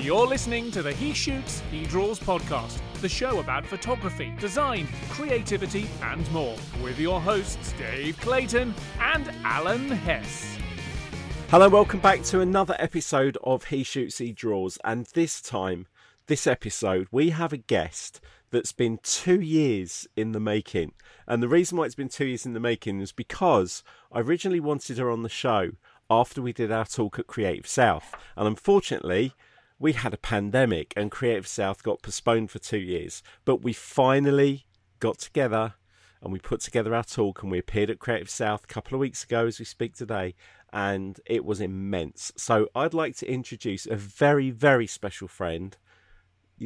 You're listening to the He Shoots, He Draws podcast, the show about photography, design, creativity, and more, with your hosts Dave Clayton and Alan Hess. Hello, welcome back to another episode of He Shoots, He Draws. And this time, this episode, we have a guest that's been two years in the making. And the reason why it's been two years in the making is because I originally wanted her on the show after we did our talk at Creative South. And unfortunately, we had a pandemic and Creative South got postponed for two years. But we finally got together and we put together our talk and we appeared at Creative South a couple of weeks ago as we speak today. And it was immense. So I'd like to introduce a very, very special friend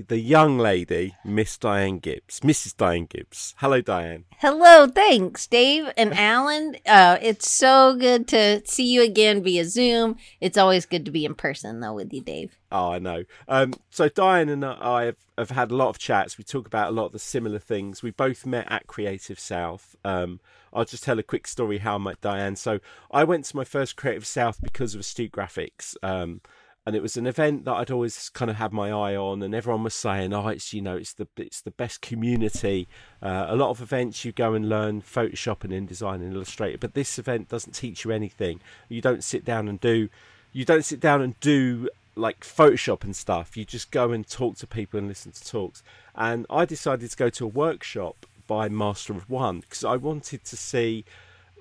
the young lady, Miss Diane Gibbs, Mrs. Diane Gibbs. Hello, Diane. Hello, thanks, Dave and Alan. Uh, it's so good to see you again via Zoom. It's always good to be in person, though, with you, Dave. Oh, I know. Um, so Diane and I have, have, had a lot of chats. We talk about a lot of the similar things. We both met at Creative South. Um, I'll just tell a quick story how I met Diane. So I went to my first Creative South because of Astute Graphics. Um, and it was an event that I'd always kind of had my eye on, and everyone was saying, "Oh, it's you know, it's the it's the best community." Uh, a lot of events you go and learn Photoshop and InDesign and Illustrator, but this event doesn't teach you anything. You don't sit down and do, you don't sit down and do like Photoshop and stuff. You just go and talk to people and listen to talks. And I decided to go to a workshop by Master of One because I wanted to see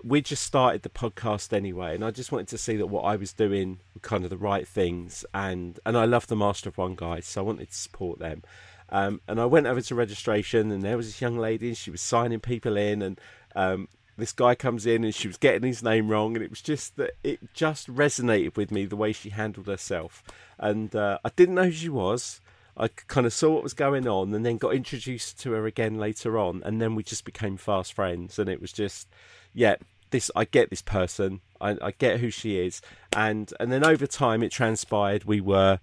we just started the podcast anyway, and I just wanted to see that what I was doing were kind of the right things, and and I love the Master of One guys, so I wanted to support them. Um, and I went over to registration, and there was this young lady, and she was signing people in, and um, this guy comes in, and she was getting his name wrong, and it was just that it just resonated with me the way she handled herself, and uh, I didn't know who she was. I kind of saw what was going on, and then got introduced to her again later on, and then we just became fast friends, and it was just yeah, this I get this person, I, I get who she is, and and then over time it transpired we were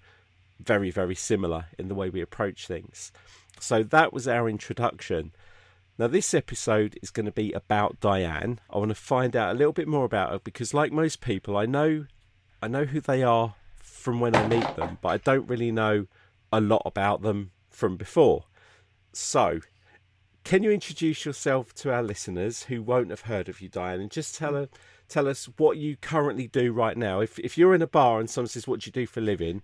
very very similar in the way we approach things. So that was our introduction. Now this episode is going to be about Diane. I want to find out a little bit more about her because like most people I know I know who they are from when I meet them, but I don't really know a lot about them from before. So, can you introduce yourself to our listeners who won't have heard of you, Diane, and just tell her, tell us what you currently do right now? If if you're in a bar and someone says, "What do you do for a living?"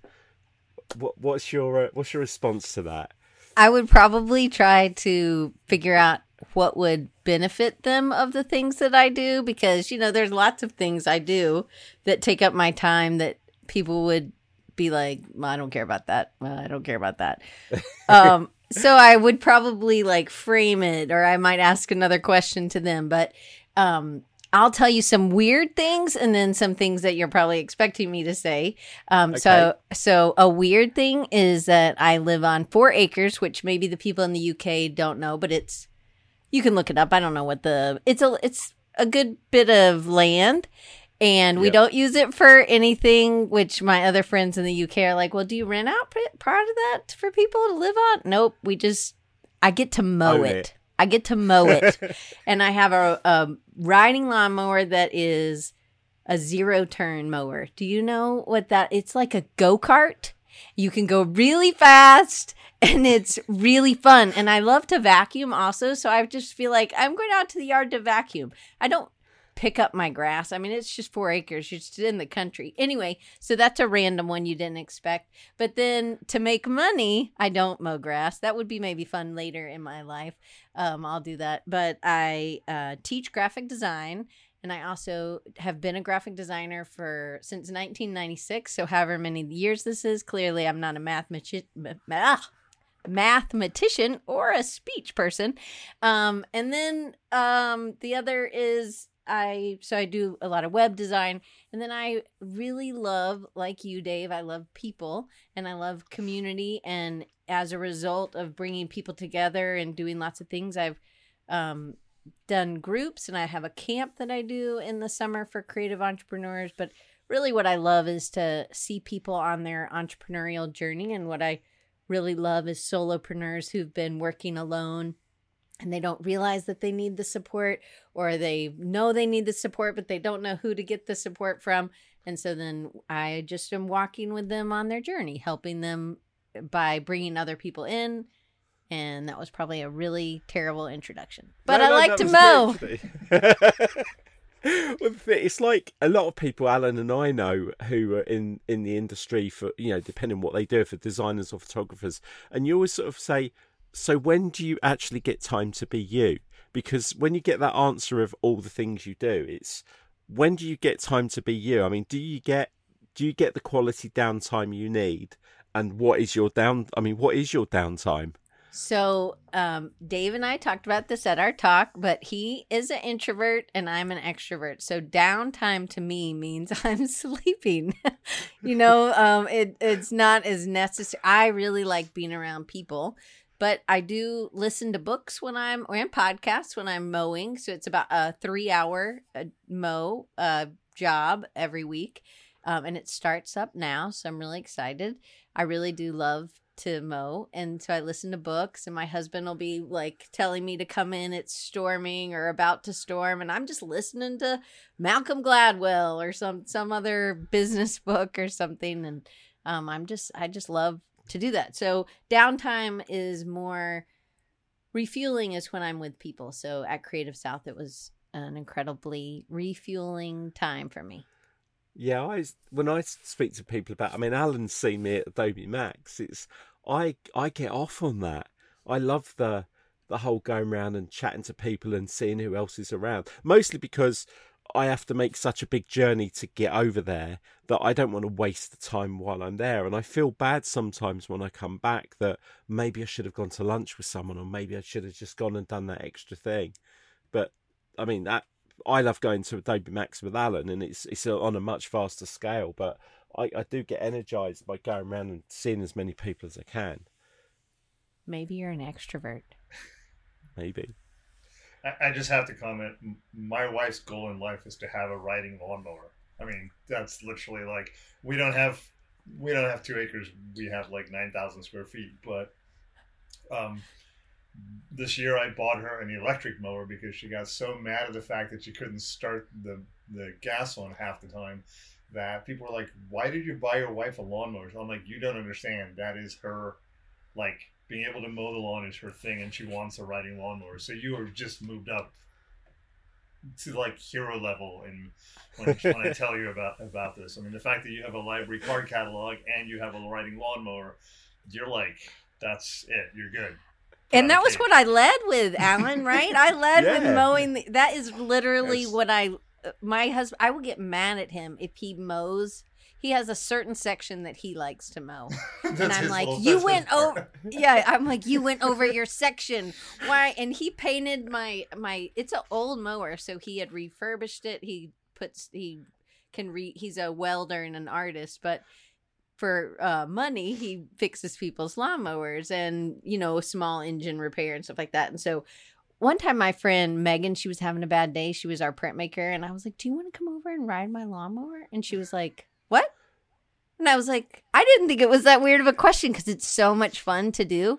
What what's your uh, what's your response to that? I would probably try to figure out what would benefit them of the things that I do because you know there's lots of things I do that take up my time that people would be like, well, I don't care about that. Well, I don't care about that. um, so I would probably like frame it or I might ask another question to them, but um I'll tell you some weird things and then some things that you're probably expecting me to say. Um, okay. So, so a weird thing is that I live on four acres, which maybe the people in the UK don't know, but it's you can look it up. I don't know what the it's a it's a good bit of land, and we yep. don't use it for anything which my other friends in the uk are like well do you rent out part of that for people to live on nope we just i get to mow it. it. i get to mow it and i have a, a riding lawnmower that is a zero turn mower do you know what that it's like a go-kart you can go really fast and it's really fun. And I love to vacuum also. So I just feel like I'm going out to the yard to vacuum. I don't pick up my grass. I mean, it's just four acres. You're just in the country. Anyway, so that's a random one you didn't expect. But then to make money, I don't mow grass. That would be maybe fun later in my life. Um, I'll do that. But I uh, teach graphic design. And I also have been a graphic designer for since 1996. So, however many years this is, clearly I'm not a mathematician. Ah, mathematician or a speech person. Um, and then um, the other is I so I do a lot of web design and then I really love like you Dave I love people and I love community and as a result of bringing people together and doing lots of things I've um, done groups and I have a camp that I do in the summer for creative entrepreneurs but really what I love is to see people on their entrepreneurial journey and what I really love is solopreneurs who've been working alone and they don't realize that they need the support or they know they need the support but they don't know who to get the support from and so then i just am walking with them on their journey helping them by bringing other people in and that was probably a really terrible introduction but No, i no, like to mow good, actually. well, the thing- it's like a lot of people, Alan and I know, who are in in the industry for you know, depending on what they do, for designers or photographers, and you always sort of say, so when do you actually get time to be you? Because when you get that answer of all the things you do, it's when do you get time to be you? I mean, do you get do you get the quality downtime you need? And what is your down? I mean, what is your downtime? So, um, Dave and I talked about this at our talk, but he is an introvert and I'm an extrovert. So, downtime to me means I'm sleeping. you know, um, it, it's not as necessary. I really like being around people, but I do listen to books when I'm or in podcasts when I'm mowing. So, it's about a three hour uh, mow uh, job every week. Um, and it starts up now. So, I'm really excited. I really do love to mow and so i listen to books and my husband will be like telling me to come in it's storming or about to storm and i'm just listening to malcolm gladwell or some some other business book or something and um, i'm just i just love to do that so downtime is more refueling is when i'm with people so at creative south it was an incredibly refueling time for me Yeah, I when I speak to people about, I mean, Alan's seen me at Adobe Max. It's I I get off on that. I love the the whole going around and chatting to people and seeing who else is around. Mostly because I have to make such a big journey to get over there that I don't want to waste the time while I'm there. And I feel bad sometimes when I come back that maybe I should have gone to lunch with someone or maybe I should have just gone and done that extra thing. But I mean that I love going to Adobe Max with Alan, and it's it's on a much faster scale. But I, I do get energized by going around and seeing as many people as I can. maybe you're an extrovert Maybe. I, just have to comment. My wife's goal in life is to have a riding lawnmower. I mean, that's literally like we don't have we don't have two acres. We have like nine thousand square feet. But um, this year I bought her an electric mower because she got so mad at the fact that she couldn't start the the gas on half the time that people were like, "Why did you buy your wife a lawnmower?" So I'm like, "You don't understand. That is her like." Being able to mow the lawn is her thing, and she wants a riding lawnmower. So you have just moved up to like hero level and when, when I tell you about about this. I mean, the fact that you have a library card catalog and you have a riding lawnmower, you're like, that's it. You're good. And that was what I led with, Alan, right? I led with mowing. The, that is literally Yes. what I, my husband, I will get mad at him if he mows. He has a certain section that he likes to mow. And I'm like, you went over. Yeah, I'm like, you went over your section. Why? And he painted my my. It's an old mower, so he had refurbished it. He puts he can re. He's a welder and an artist, but for uh, money, he fixes people's lawnmowers and you know small engine repair and stuff like that. And so. One time, my friend Megan, she was having a bad day. She was our printmaker, and I was like, "Do you want to come over and ride my lawnmower?" And she was like, "What?" And I was like, I didn't think it was that weird of a question because it's so much fun to do.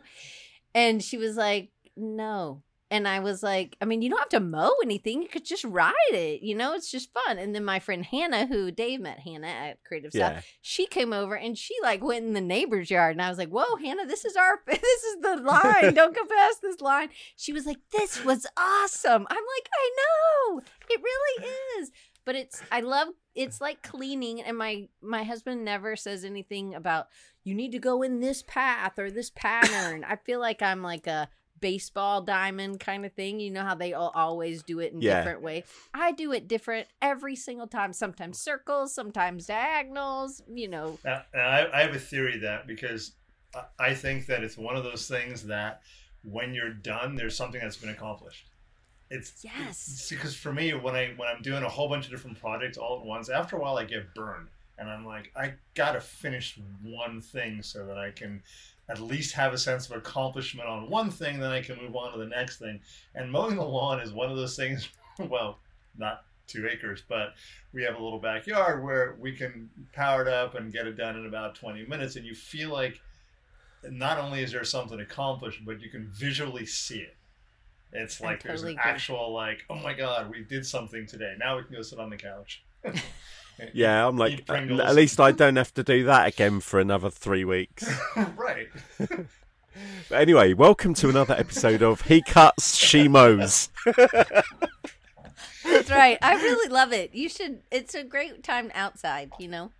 And she was like, no. And I was like, I mean, you don't have to mow anything. You could just ride it. You know, it's just fun. And then my friend Hannah, who Dave met Hannah at Creative South, Yeah. she came over and she like went in the neighbor's yard. And I was like, whoa, Hannah, this is our, this is the line. Don't go past this line. She was like, this was awesome. I'm like, I know. It really is but it's i love it's like cleaning and my my husband never says anything about you need to go in this path or this pattern i feel like i'm like a baseball diamond kind of thing you know how they all always do it in Yeah. different ways i do it different every single time sometimes circles sometimes diagonals you know Now, and I, I have a theory that because I think that it's one of those things that when you're done, there's something that's been accomplished. It's Yes. it's because for me, when I when I'm doing a whole bunch of different projects all at once, after a while I get burned, and I'm like, I gotta finish one thing so that I can at least have a sense of accomplishment on one thing, then I can move on to the next thing. And mowing the lawn is one of those things. Well, not two acres, but we have a little backyard where we can power it up and get it done in about 20 minutes and you feel like not only is there something accomplished but you can visually see it It's I like there's an agree. actual like, oh my god, we did something today. Now we can go sit on the couch. Yeah, I'm like, uh, at least I don't have to do that again for another three weeks. right. But anyway, welcome to another episode of He Cuts, She Mows. That's right. I really love it. You should. It's a great time outside. You know.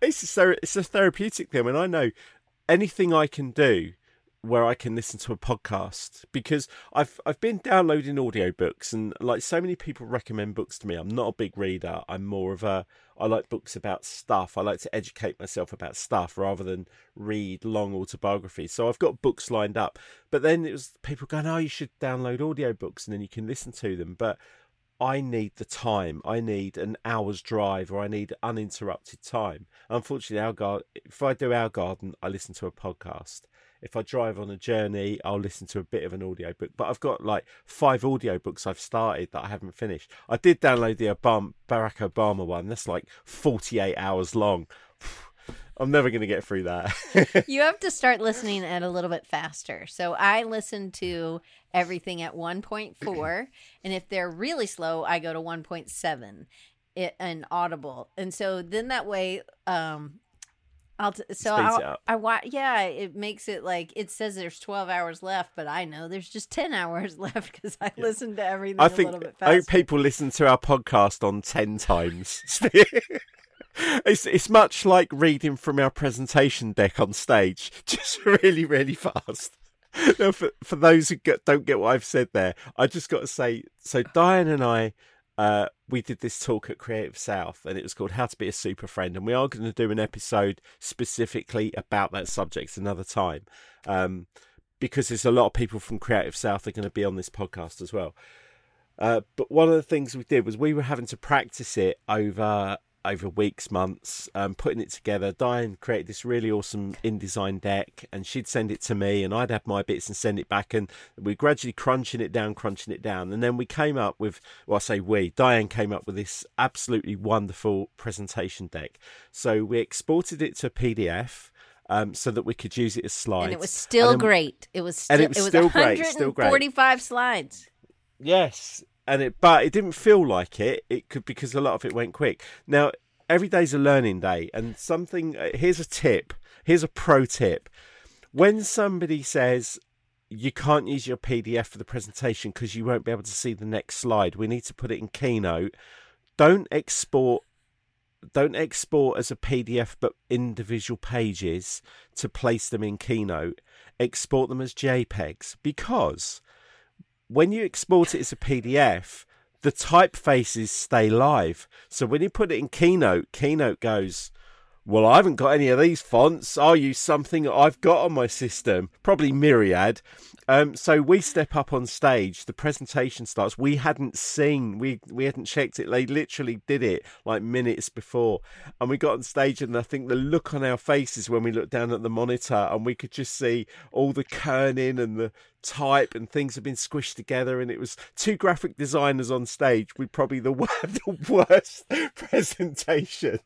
It's a, it's a therapeutic thing, and I know anything I can do where I can listen to a podcast because I've I've been downloading audiobooks and like so many people recommend books to me. I'm not a big reader. I'm more of a I like books about stuff. I like to educate myself about stuff rather than read long autobiographies. So I've got books lined up. But then it was people going, "Oh, you should download audiobooks and then you can listen to them." But I need the time. I need an hour's drive, or I need uninterrupted time. Unfortunately, our garden. If I do our garden, I listen to a podcast. If I drive on a journey, I'll listen to a bit of an audiobook. But I've got like five audiobooks I've started that I haven't finished. I did download the Obama, Barack Obama one. That's like forty-eight hours long. I'm never going to get through that. You have to start listening at a little bit faster. So I listen to everything at 1.4, and if they're really slow, I go to 1.7 it, and Audible. And so then that way, um, I'll t- so I'll. I wa- yeah, it makes it like it says there's 12 hours left, but I know there's just 10 hours left because I listen to everything I a think little bit I think people listen to our podcast on ten times. it's it's much like reading from our presentation deck on stage, just really really fast. Now, for for those who get, don't get what I've said there, I just got to say. So Diane and I, uh, we did this talk at Creative South, and it was called "How to Be a Super Friend," and we are going to do an episode specifically about that subject another time. Um, because there's a lot of people from Creative South are going to be on this podcast as well. Uh, but one of the things we did was we were having to practice it over over weeks, months, um, putting it together. Diane created this really awesome InDesign deck, and she'd send it to me, and I'd have my bits and send it back, and we're gradually crunching it down, crunching it down, and then we came up with, well, I say we, Diane came up with this absolutely wonderful presentation deck. So we exported it to PDF. Um, so that we could use it as slides, and it was still then- great. It was and it was it was still great, still great. 145 slides. Yes, and it but it didn't feel like it. It could because a lot of it went quick. Now every day's a learning day, and something. uh, Here's a tip. Here's a pro tip. When somebody says you can't use your PDF for the presentation because you won't be able to see the next slide, we need to put it in Keynote. Don't export. Don't export as a PDF, but individual pages to place them in Keynote. Export them as JPEGs because when you export it as a PDF, the typefaces stay live. So when you put it in Keynote, Keynote goes, Well, I haven't got any of these fonts. I'll use something I've got on my system, probably Myriad. Um, so we step up on stage, the presentation starts. We hadn't seen, we we hadn't checked it. They literally did it like minutes before, and we got on stage, and I think the look on our faces when we looked down at the monitor, and we could just see all the kerning and the type and things have been squished together, and it was two graphic designers on stage with probably the, the worst presentation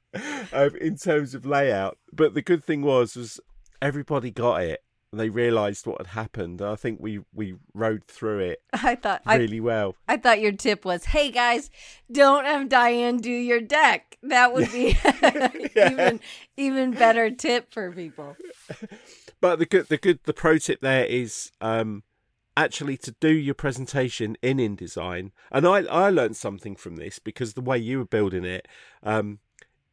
um, in terms of layout. But the good thing was, was everybody got it. They realised what had happened. I think we we rode through it I thought I, really well. I thought your tip was, "Hey guys, don't have Diane do your deck." That would be Yeah. even even better tip for people. But the good, the good, the pro tip there is um, actually to do your presentation in InDesign. And I I learned something from this because the way you were building it um,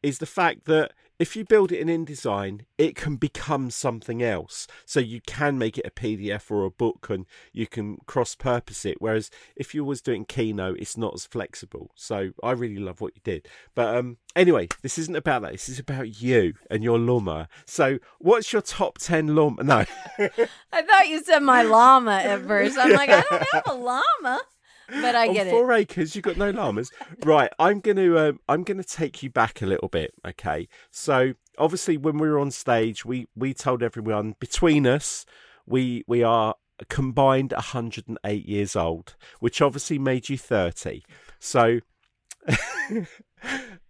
is the fact that if you build it in InDesign, it can become something else. So you can make it a PDF or a book, and you can cross-purpose it. Whereas if you was doing Keynote, it's not as flexible. So I really love what you did. But um, anyway, this isn't about that. This is about you and your llama. So what's your top ten lawn? No, I thought you said my llama at first. I'm like, I don't have a llama, but I on get it. four acres, you've got no llamas. right, I'm gonna um, I'm gonna take you back a little bit. Okay, so obviously when we were on stage, we we told everyone between us, we we are a combined 108 years old, which obviously made you 30. So.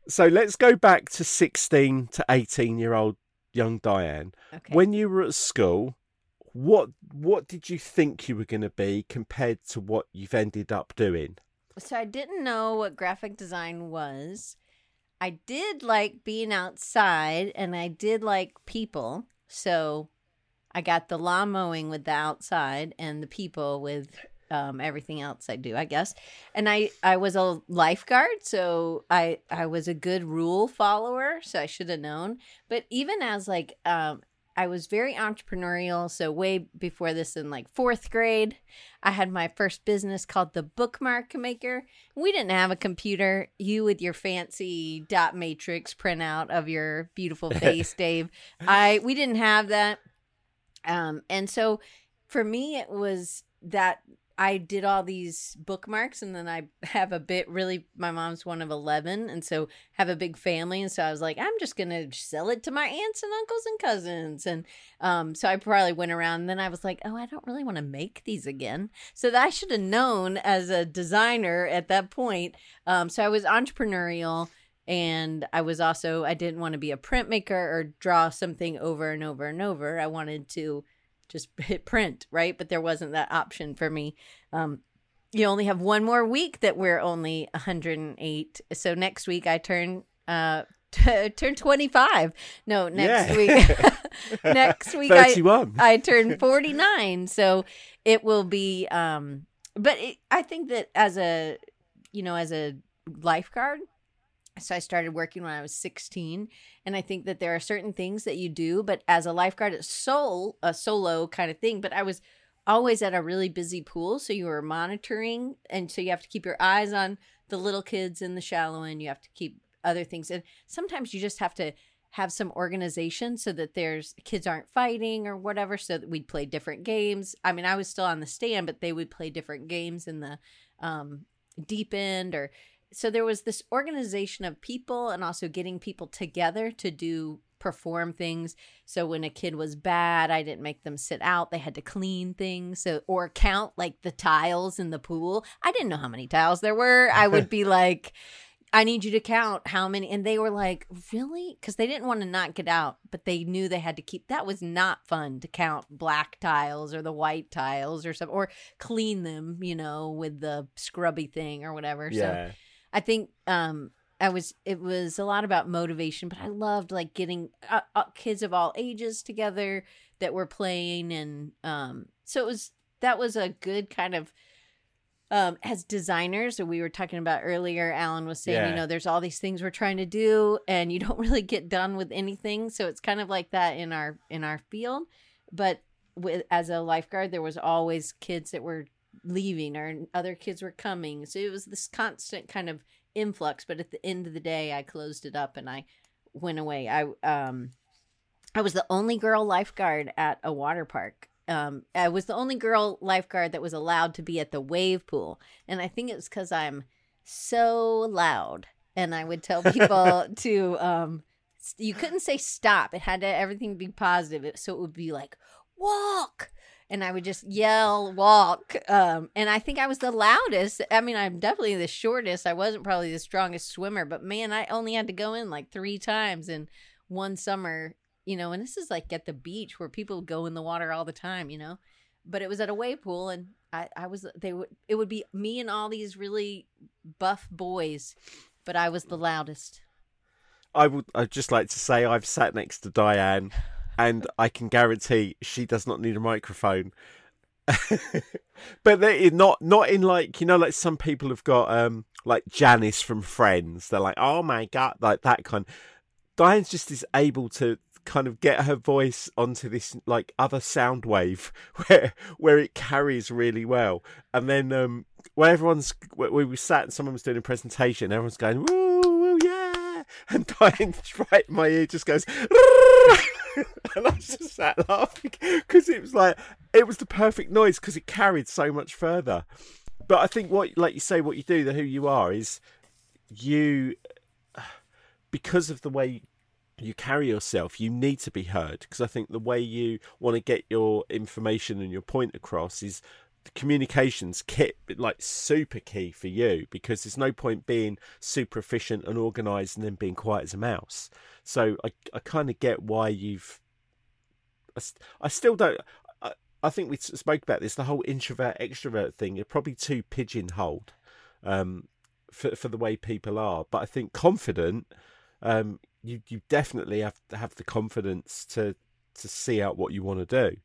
so let's go back to 16 to 18 year old young Diane. Okay. When you were at school, what what did you think you were going to be compared to what you've ended up doing? So I didn't know what graphic design was. I did like being outside and I did like people. So I got the lawn mowing with the outside and the people with um, everything else I do, I guess. And I, I was a lifeguard, so I, I was a good rule follower, so I should have known. But even as like, um, I was very entrepreneurial. So way before this, in like fourth grade, I had my first business called the Bookmark Maker. We didn't have a computer. You with your fancy dot matrix printout of your beautiful face, Dave. I we didn't have that. Um, and so for me, it was that I did all these bookmarks and then I have a bit really my mom's one of 11 and so have a big family and so I was like I'm just going to sell it to my aunts and uncles and cousins and um so I probably went around and then I was like oh I don't really want to make these again. So that I should have known as a designer at that point um so I was entrepreneurial and I was also I didn't want to be a printmaker or draw something over and over and over. I wanted to just hit print, right? But there wasn't that option for me. Um, you only have one more week that we're only 108. So next week I turn uh t- turn 25. No, next Yeah. week next week I 31. I turn 49. So it will be um but it, I think that as a you know as a lifeguard so I started working when I was 16 and I think that there are certain things that you do but as a lifeguard it's soul a solo kind of thing but I was always at a really busy pool so you were monitoring and so you have to keep your eyes on the little kids in the shallow end you have to keep other things and sometimes you just have to have some organization so that there's kids aren't fighting or whatever so that we'd play different games. I mean i was still on the stand but they would play different games in the um, deep end or so there was this organization of people and also getting people together to do perform things so when a kid was bad i didn't make them sit out they had to clean things so or count like the tiles in the pool i didn't know how many tiles there were i would be like I need you to count how many. And they were like, really? Because they didn't want to not get out, but they knew they had to keep. That was not fun to count black tiles or the white tiles or something, or clean them, you know, with the scrubby thing or whatever. So Yeah. I think um I was it was a lot about motivation, but I loved like getting uh, uh, kids of all ages together that were playing and um so it was that was a good kind of um as designers that we were talking about earlier Alan was saying, Yeah. you know, there's all these things we're trying to do and you don't really get done with anything, so it's kind of like that in our in our field, but with as a lifeguard there was always kids that were leaving or other kids were coming. So it was this constant kind of influx, but at the end of the day I closed it up and I went away. I um I was the only girl lifeguard at a water park. Um I was the only girl lifeguard that was allowed to be at the wave pool. And I think it's cuz I'm so loud and I would tell people to um you couldn't say stop. It had to everything be positive. So it would be like walk and I would just yell walk. Um, and I think I was the loudest. I mean, I'm definitely the shortest. I wasn't probably the strongest swimmer, but man, I only had to go in like three times in one summer, you know, and this is like at the beach where people go in the water all the time, you know. But it was at a wave pool and I, I was they would it would be me and all these really buff boys, but I was the loudest. I would I'd just like to say I've sat next to Diane and I can guarantee she does not need a microphone. but they not not in like you know like some people have got um like Janice from Friends. They're like, oh my god, like that kind. Diane's just is able to kind of get her voice onto this like other sound wave where where it carries really well. And then um where everyone's where we were sat and someone was doing a presentation, everyone's going woo woo yeah, and Diane right in my ear just goes. and I just sat laughing because it was like it was the perfect noise because it carried so much further. But I think what, like you say, what you do, the who you are, is you because of the way you carry yourself, you need to be heard. Because I think the way you want to get your information and your point across is communications kit like super key for you because there's no point being super efficient and organized and then being quiet as a mouse. So I I kind of get why you've I, I still don't. I, I think we spoke about this. The whole introvert extrovert thing you're probably too pigeonholed um, for for the way people are. But I think confident, um, you you definitely have to have the confidence to to see out what you want to do.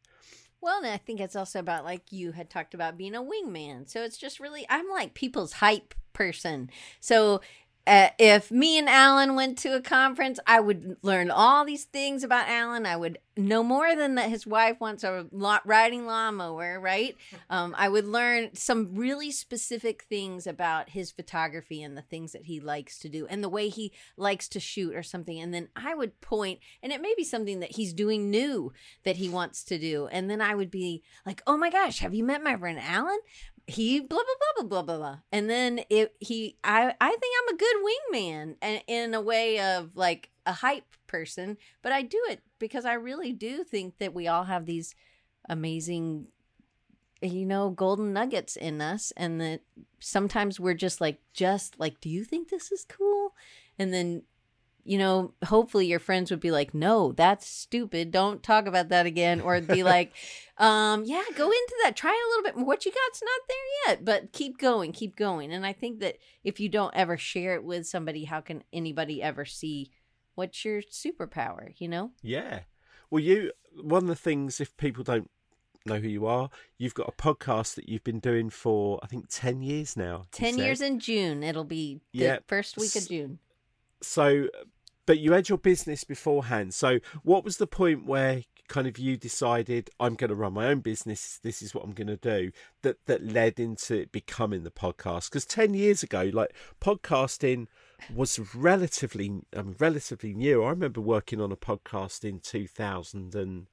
Well, and I think it's also about like you had talked about being a wingman. So it's just really I'm like people's hype person. So uh, if me and Alan went to a conference, I would learn all these things about Alan. I would know more than that his wife wants a lot riding lawnmower, right? Um, I would learn some really specific things about his photography and the things that he likes to do and the way he likes to shoot or something. And then I would point, and it may be something that he's doing new that he wants to do. And then I would be like, oh my gosh, have you met my friend Alan? He blah blah blah blah blah blah. And then it he i i think i'm a good wingman and in a way of like a hype person but i do it because i really do think that we all have these amazing you know golden nuggets in us and that sometimes we're just like just like do you think this is cool? And then you know, hopefully your friends would be like, no, that's stupid. Don't talk about that again. Or be like, um, yeah, go into that. Try a little bit more. What you got's not there yet, but keep going, keep going. And I think that if you don't ever share it with somebody, how can anybody ever see what's your superpower, you know? Yeah. Well, you, one of the things, if people don't know who you are, you've got a podcast that you've been doing for, I think, 10 years now. 10 years in June. It'll be the yeah. first week of June. So but you had your business beforehand. So what was the point where kind of you decided I'm going to run my own business. This is what I'm going to do. That that led into becoming the podcast. Because ten years ago, like podcasting was relatively, I mean, relatively new. I remember working on a podcast in 2000 and.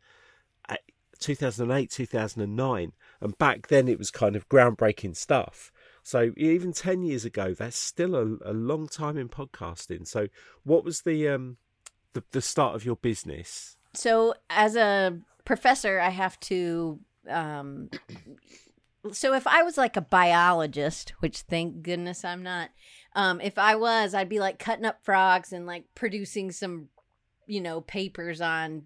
2008, 2009, and back then it was kind of groundbreaking stuff. So even 10 years ago, that's still a, a long time in podcasting. So what was the, um, the, the start of your business? So as a professor, I have to, um, so if I was like a biologist, which thank goodness I'm not, um, if I was, I'd be like cutting up frogs and like producing some, you know, papers on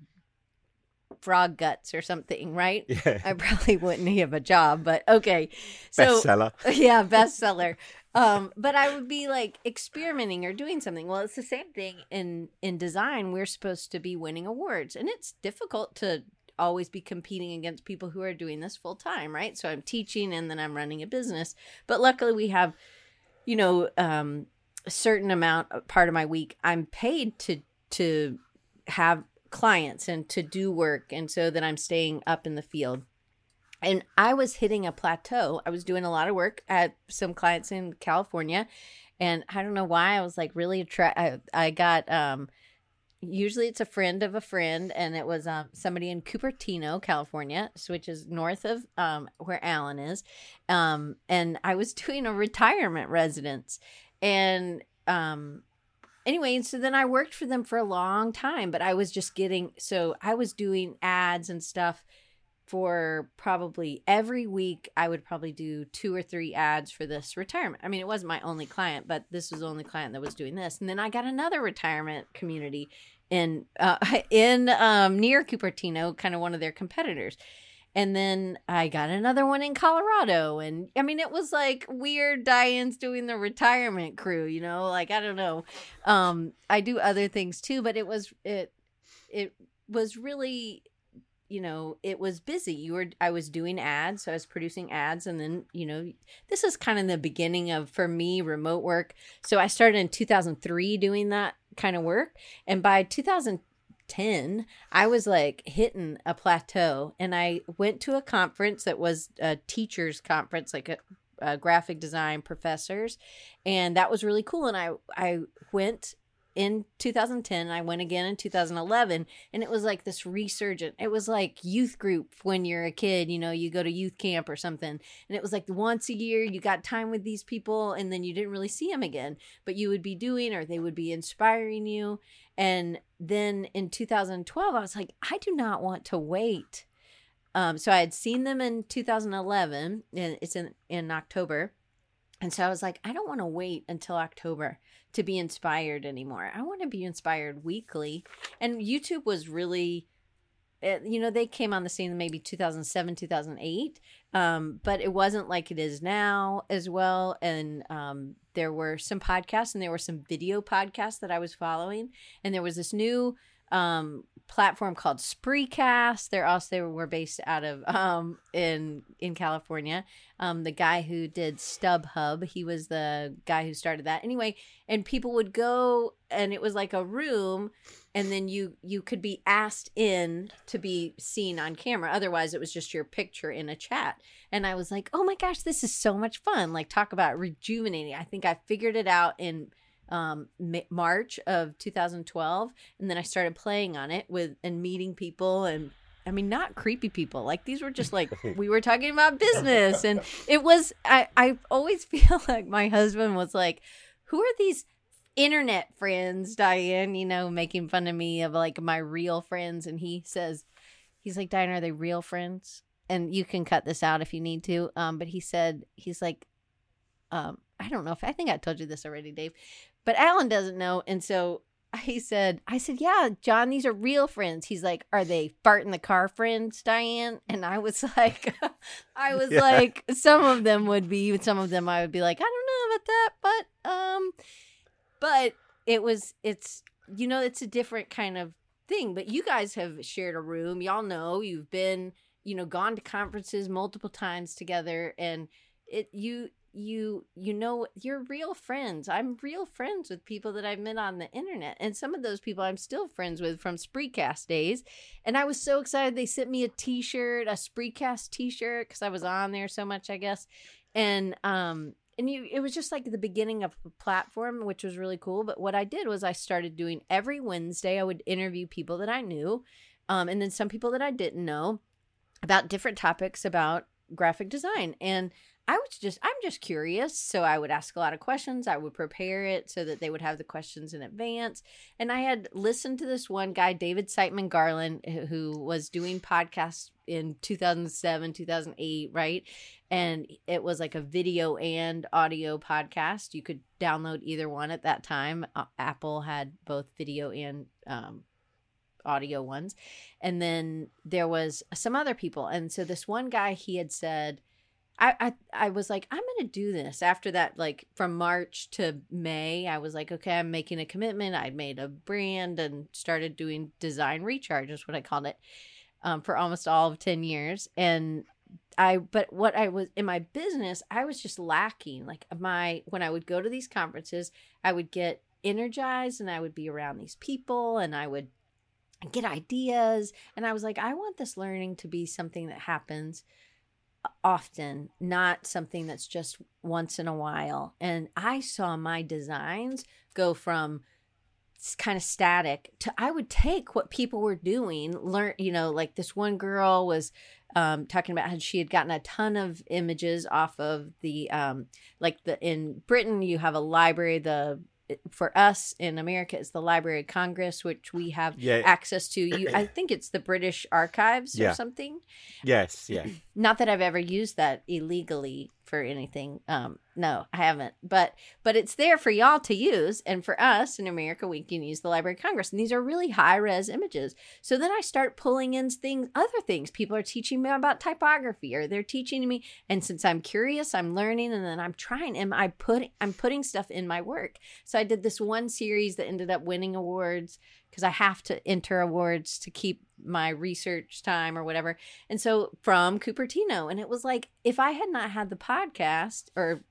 frog guts or something, right? Yeah. I probably wouldn't have a job, but okay. So bestseller. Yeah, bestseller. um, but I would be like experimenting or doing something. Well, it's the same thing in in design. We're supposed to be winning awards, and it's difficult to always be competing against people who are doing this full time, right? So I'm teaching and then I'm running a business. But luckily we have, you know, um, a certain amount part of my week I'm paid to to have clients and to do work and so that I'm staying up in the field. And I was hitting a plateau. I was doing a lot of work at some clients in California and I don't know why I was like really attract I, I got um usually it's a friend of a friend and it was um, somebody in cupertino california which is north of um, where alan is um, and i was doing a retirement residence and um, anyway, and so then I worked for them for a long time, but I was just getting so I was doing ads and stuff for probably every week I would probably do two or three ads for this retirement. I mean, it wasn't my only client, but this was the only client that was doing this. And then I got another retirement community in uh, in um, near Cupertino, kind of one of their competitors and then I got another one in Colorado. And I mean, it was like weird Diane's doing the retirement crew, you know, like I don't know. Um, I do other things too, but it was it it was really you know it was busy you were i was doing ads so i was producing ads and then you know this is kind of the beginning of for me remote work so i started in 2003 doing that kind of work and by 2000 10, I was like hitting a plateau. And I went to a conference that was a teachers' conference, like a, a graphic design professors. And that was really cool. And I, I went in 2010 i went again in 2011 and it was like this resurgent it was like youth group when you're a kid you know you go to youth camp or something and it was like once a year you got time with these people and then you didn't really see them again but you would be doing or they would be inspiring you and then in 2012 i was like i do not want to wait um, so i had seen them in 2011 and it's in in october and so i was like i don't want to wait until october to be inspired anymore. I want to be inspired weekly. And YouTube was really you know, they came on the scene maybe 2007, 2008, um, but it wasn't like it is now as well. And um, there were some podcasts and there were some video podcasts that I was following. And there was this new um, platform called Spreecast. They're also they were based out of um, in in California. Um, the guy who did StubHub, he was the guy who started that. Anyway, and people would go and it was like a room and then you you could be asked in to be seen on camera otherwise it was just your picture in a chat and i was like oh my gosh this is so much fun like talk about rejuvenating i think i figured it out in um, march of 2012 and then i started playing on it with and meeting people and I mean, not creepy people. Like these were just like we were talking about business, and it was. I I always feel like my husband was like, "Who are these internet friends, Diane, you know, making fun of me of like my real friends. And he says, he's like, Diane, are they real friends? And you can cut this out if you need to. Um, but he said, he's like, um, I don't know if I think I told you this already, Dave, but Alan doesn't know. And so he said, I said, yeah, John, these are real friends. He's like, are they fart in the car friends, Diane? And I was like, I was yeah. like, some of them would be, some of them I would be like, I don't know about that, but um, but it was it's you know it's a different kind of thing but you guys have shared a room. Y'all know you've been you know gone to conferences multiple times together and it you you you know you're real friends. I'm real friends with people that i've met on the internet and some of those people i'm still friends with from spreecast days. And i was so excited they sent me a t-shirt a spreecast t-shirt because i was on there so much i guess. And um and you it was just like the beginning of a platform which was really cool but what i did was i started doing every wednesday i would interview people that i knew um, and then some people that i didn't know about different topics about graphic design and i was just i'm just curious so i would ask a lot of questions i would prepare it so that they would have the questions in advance and i had listened to this one guy david siteman garland who was doing podcasts in 2007 2008 right and it was like a video and audio podcast. You could download either one at that time. Apple had both video and um, audio ones, and then there was some other people. And so this one guy, he had said, I, I, I was like, I'm gonna do this. After that, like from March to May, I was like, okay, I'm making a commitment. I made a brand and started doing design recharge, is what I called it, um, for almost all of ten years. And I but what I was in my business, I was just lacking. Like my when I would go to these conferences, I would get energized and I would be around these people and I would get ideas and I was like I want this learning to be something that happens often, not something that's just once in a while. And I saw my designs go from kind of static to I would take what people were doing, learn, you know, like this one girl was um, talking about how she had gotten a ton of images off of the um, like the in Britain you have a library the for us in America it's the Library of Congress which we have yeah. access to you I think it's the British Archives yeah. or something yes yeah not that I've ever used that illegally for anything. Um, no, I haven't. But but it's there for y'all to use, and for us in America, we can use the Library of Congress, and these are really high res images. So then I start pulling in things, other things. People are teaching me about typography, or they're teaching me, and since I'm curious, I'm learning, and then I'm trying, and I put I'm putting stuff in my work. So I did this one series that ended up winning awards because I have to enter awards to keep my research time or whatever. And so from Cupertino, and it was like if I had not had the podcast or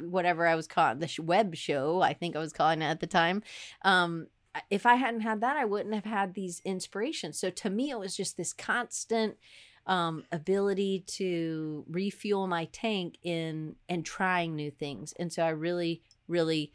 whatever I was calling the web show, I think I was calling it at the time. Um, if I hadn't had that, I wouldn't have had these inspirations. So to me, it was just this constant um, ability to refuel my tank in and trying new things. And so I really, really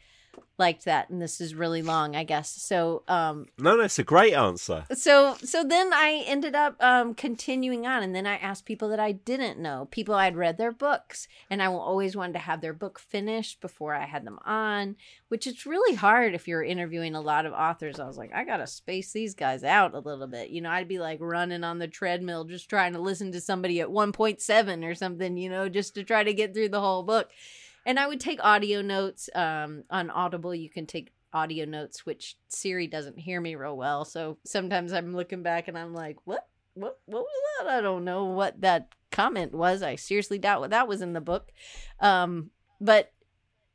liked that and this is really long i guess. So um no that's a great answer. so so then i ended up um continuing on and then i asked people that i didn't know people i'd read their books and i always wanted to have their book finished before i had them on which it's really hard if you're interviewing a lot of authors. I was like i gotta space these guys out a little bit you know i'd be like running on the treadmill just trying to listen to somebody at 1.7 or something you know just to try to get through the whole book and I would take audio notes um, on Audible. You can take audio notes, which Siri doesn't hear me real well. So sometimes I'm looking back and I'm like, what? what what was that? I don't know what that comment was. I seriously doubt what that was in the book. Um, but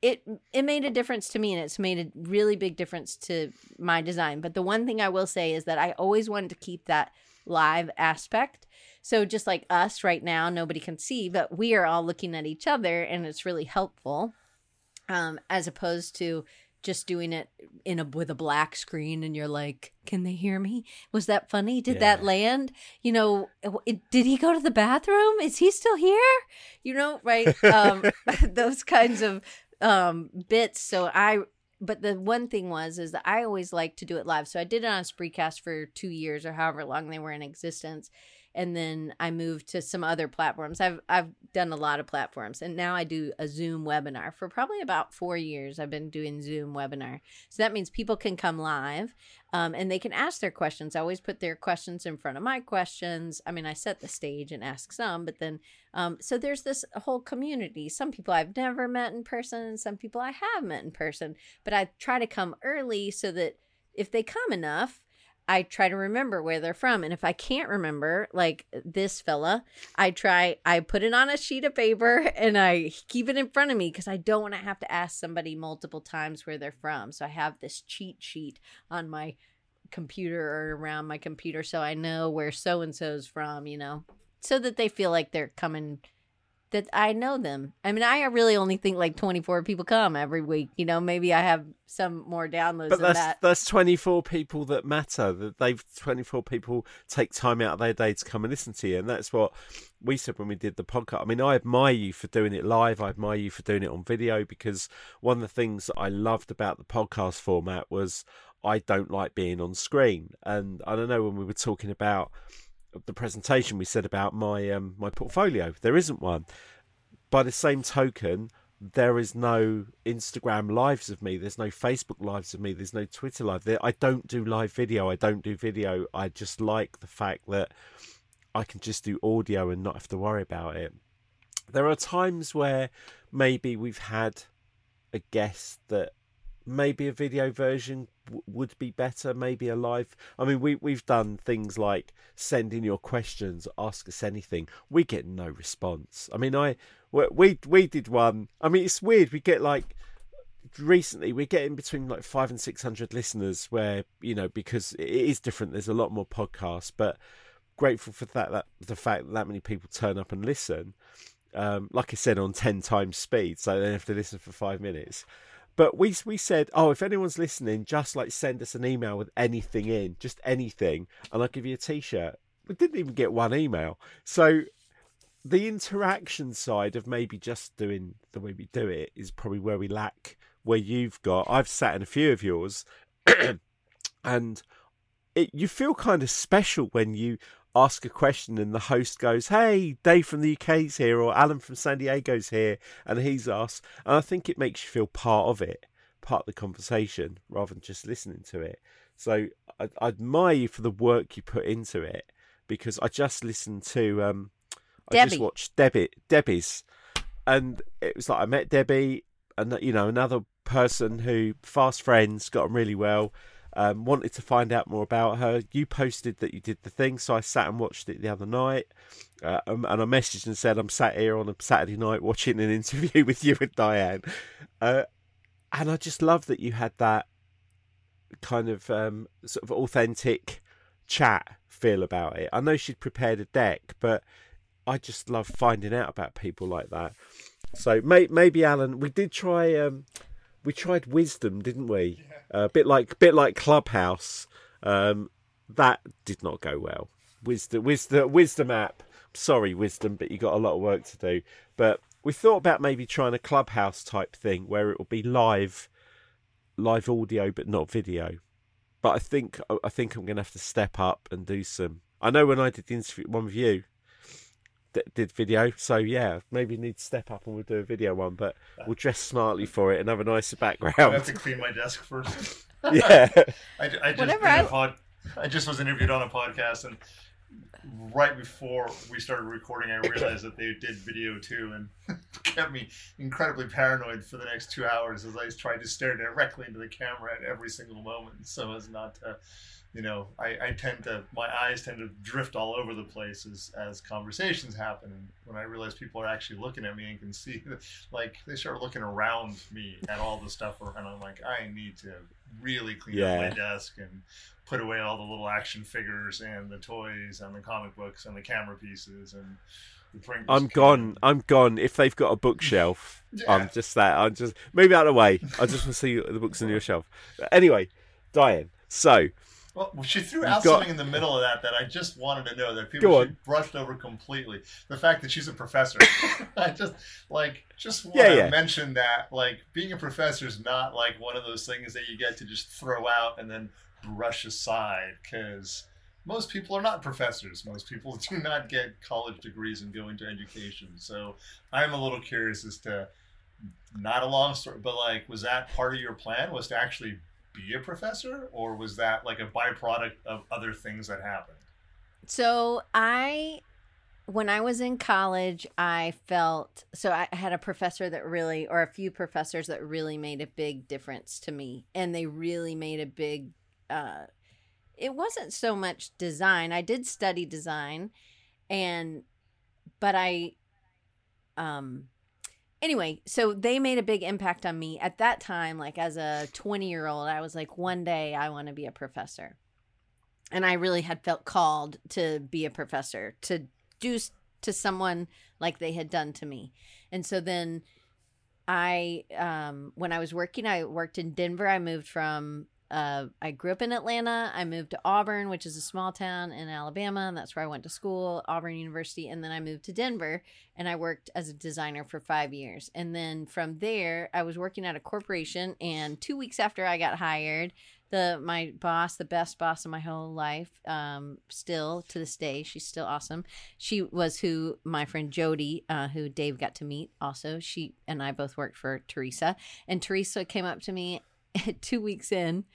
it it made a difference to me and it's made a really big difference to my design. But the one thing I will say is that I always wanted to keep that live aspect. So just like us right now, nobody can see, but we are all looking at each other and it's really helpful. Um, as opposed to just doing it in a with a black screen and you're like can they hear me? Was that funny? Did yeah. that land? You know it, did he go to the bathroom? Is he still here? You know right? Um those kinds of um bits. So i but the one thing was is that i always like to do it live. So i did it on spreecast for two years or however long they were in existence and then I moved to some other platforms. I've I've done a lot of platforms, and now I do a Zoom webinar for probably about four years. I've been doing Zoom webinar, so that means people can come live, um, and they can ask their questions. I always put their questions in front of my questions. I mean, I set the stage and ask some, but then um, so there's this whole community. Some people I've never met in person, and some people I have met in person. But I try to come early so that if they come enough I try to remember where they're from. And if I can't remember, like this fella, I try, I put it on a sheet of paper and I keep it in front of me because I don't want to have to ask somebody multiple times where they're from. So I have this cheat sheet on my computer or around my computer so I know where so and so's from, you know, so that they feel like they're coming that I know them. I mean, I really only think like 24 people come every week. You know, maybe I have some more downloads but that's, that. That's 24 people that matter. That they've 24 people take time out of their day to come and listen to you, and that's what we said when we did the podcast. I mean, I admire you for doing it live. I admire you for doing it on video because one of the things that I loved about the podcast format was I don't like being on screen, and I don't know when we were talking about the presentation we said about my um, my portfolio. There isn't one. By the same token, there is no Instagram lives of me. There's no Facebook lives of me. There's no Twitter live. I don't do live video. I don't do video. I just like the fact that I can just do audio and not have to worry about it. There are times where maybe we've had a guest that maybe a video version would be better maybe a live i mean we we've done things like send in your questions ask us anything we get no response i mean i we we did one i mean it's weird we get like recently we're getting between like 5 and 600 listeners where you know because it is different there's a lot more podcasts but grateful for that, that the fact that that many people turn up and listen um, like I said, on 10 times speed, so they don't have to listen for five minutes. But we we said, oh, if anyone's listening, just like send us an email with anything in, just anything, and I'll give you a T-shirt. We didn't even get one email, so the interaction side of maybe just doing the way we do it is probably where we lack. Where you've got, I've sat in a few of yours, and it, you feel kind of special when you ask a question and the host goes, Hey, Dave from the UK's here, or Alan from San Diego's here, and he's asked. And I think it makes you feel part of it, part of the conversation, rather than just listening to it. So I, I admire you for the work you put into it because I just listened to, um, I Debbie. just watched Debbie, Debbie's, and it was like I met Debbie, and you know, another person who fast friends, got on really well um, wanted to find out more about her. You posted that you did the thing, so I sat and watched it the other night. Uh, um, and I messaged and said, I'm sat here on a Saturday night watching an interview with you and Diane. Uh, and I just love that you had that kind of um, sort of authentic chat feel about it. I know she'd prepared a deck, but I just love finding out about people like that. So may- maybe Alan, we did try. Um, we tried wisdom, didn't we? A uh, bit like bit like Clubhouse. Um, that did not go well. Wisdom, wisdom, wisdom app. Sorry, wisdom, but you got a lot of work to do. But we thought about maybe trying a Clubhouse type thing where it will be live, live audio but not video. But I think I think I'm going to have to step up and do some. I know when I did the interview one with you, did video. So yeah, maybe need to step up and we'll do a video one, but we'll dress smartly for it and have a nicer background. I have to clean my desk first. yeah, I, I just Whatever I... Pod, I just was interviewed on a podcast and right before we started recording, I realized that they did video too, and kept me incredibly paranoid for the next two hours as I tried to stare directly into the camera at every single moment, so as not to you know, I, I tend to my eyes tend to drift all over the place as, as conversations happen. And when I realize people are actually looking at me and can see, like they start looking around me at all the stuff, and I'm like, I need to really clean Yeah. up my desk and put away all the little action figures and the toys and the comic books and the camera pieces and I'm gone. I'm gone. If they've got a bookshelf, Yeah. I'm just that. I'm just move out of the way. I just want to see the books on your shelf. Anyway, Diane. So Well, she threw out something in the middle of that that I just wanted to know that people Go she brushed over completely. The fact that she's a professor. I just like just want Yeah, to yeah. mention that like being a professor is not like one of those things that you get to just throw out and then brush aside because most people are not professors. Most people do not get college degrees and go into education. So I'm a little curious as to not a long story, but like, was that part of your plan? Was to actually be a professor, or was that like a byproduct of other things that happened? So I, when I was in college, I felt so I had a professor that really, or a few professors that really made a big difference to me, and they really made a big. uh It wasn't so much design. I did study design, and but I, um. Anyway, so they made a big impact on me at that time. Like as a 20 year old, I was like, one day I want to be a professor and I really had felt called to be a professor to do to someone like they had done to me. And so then I um when I was working I worked in Denver. I moved from uh I grew up in Atlanta. I moved to Auburn, which is a small town in Alabama, and that's where I went to school, Auburn University, and then I moved to Denver and I worked as a designer for 5 years. And then from there, I was working at a corporation and 2 weeks after I got hired, the my boss, the best boss of my whole life, um, still to this day, she's still awesome. She was who my friend Jody, uh, who Dave got to meet. Also, she and I both worked for Teresa, and Teresa came up to me two weeks in.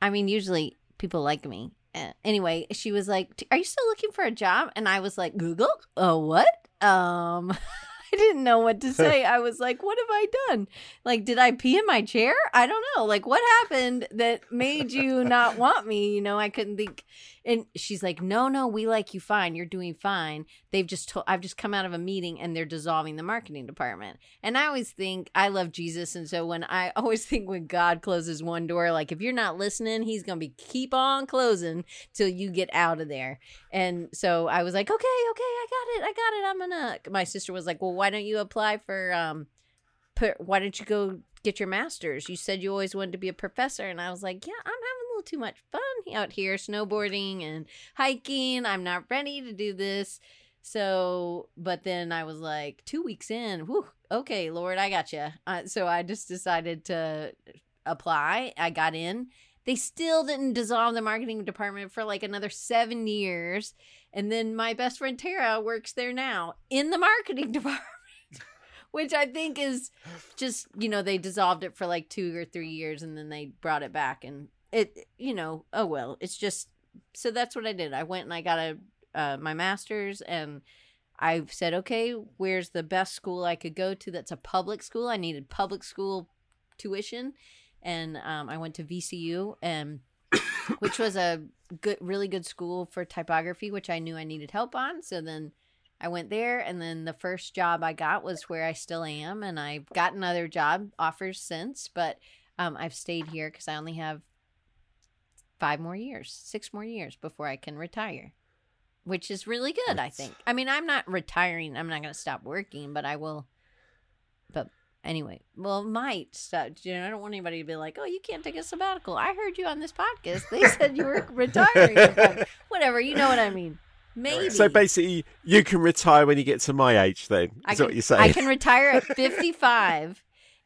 I mean, usually people like me. Uh, anyway, she was like, "Are you still looking for a job?" And I was like, "Google? Oh, what?" Um, I didn't know what to say. I was like, "What have I done?" Like, did I pee in my chair? I don't know. Like, what happened that made you not want me? You know, I couldn't think. And she's like, no, no, we like you fine. You're doing fine. They've just told, I've just come out of a meeting and they're dissolving the marketing department. And I always think, I love Jesus. And so when I always think when God closes one door, like if you're not listening, he's going to be keep on closing till you get out of there. And so I was like, okay, okay, I got it. I got it. I'm going to, my sister was like, well, why don't you apply for, um, put why don't you go get your master's you said you always wanted to be a professor and i was like yeah i'm having little too much fun out here snowboarding and hiking. I'm not ready to do this. So but then i was like two weeks in whew, okay lord i got you uh, so i just decided to apply. I got in. They still didn't dissolve the marketing department for like another seven years. And then my best friend tara works there now in the marketing department which I think is just you know they dissolved it for like two or three years and then they brought it back and it you know oh well it's just so that's what I did. I went and I got a uh, my master's and I said okay where's the best school I could go to that's a public school? I needed public school tuition. And um, I went to VCU and which was a good really good school for typography which I knew I needed help on. So then I went there, and then the first job I got was where I still am, and I've gotten other job offers since, but um, I've stayed here because I only have five more years, six more years before I can retire, which is really good. I think. I mean, I'm not retiring. I'm not going to stop working, but I will. But anyway, well, might stop. You know, I don't want anybody to be like, "Oh, you can't take a sabbatical." I heard you on this podcast. They said you were retiring. Whatever, you know what I mean. Maybe. So basically, you can retire when you get to my age. Then I is can, what you're saying. I can retire at 55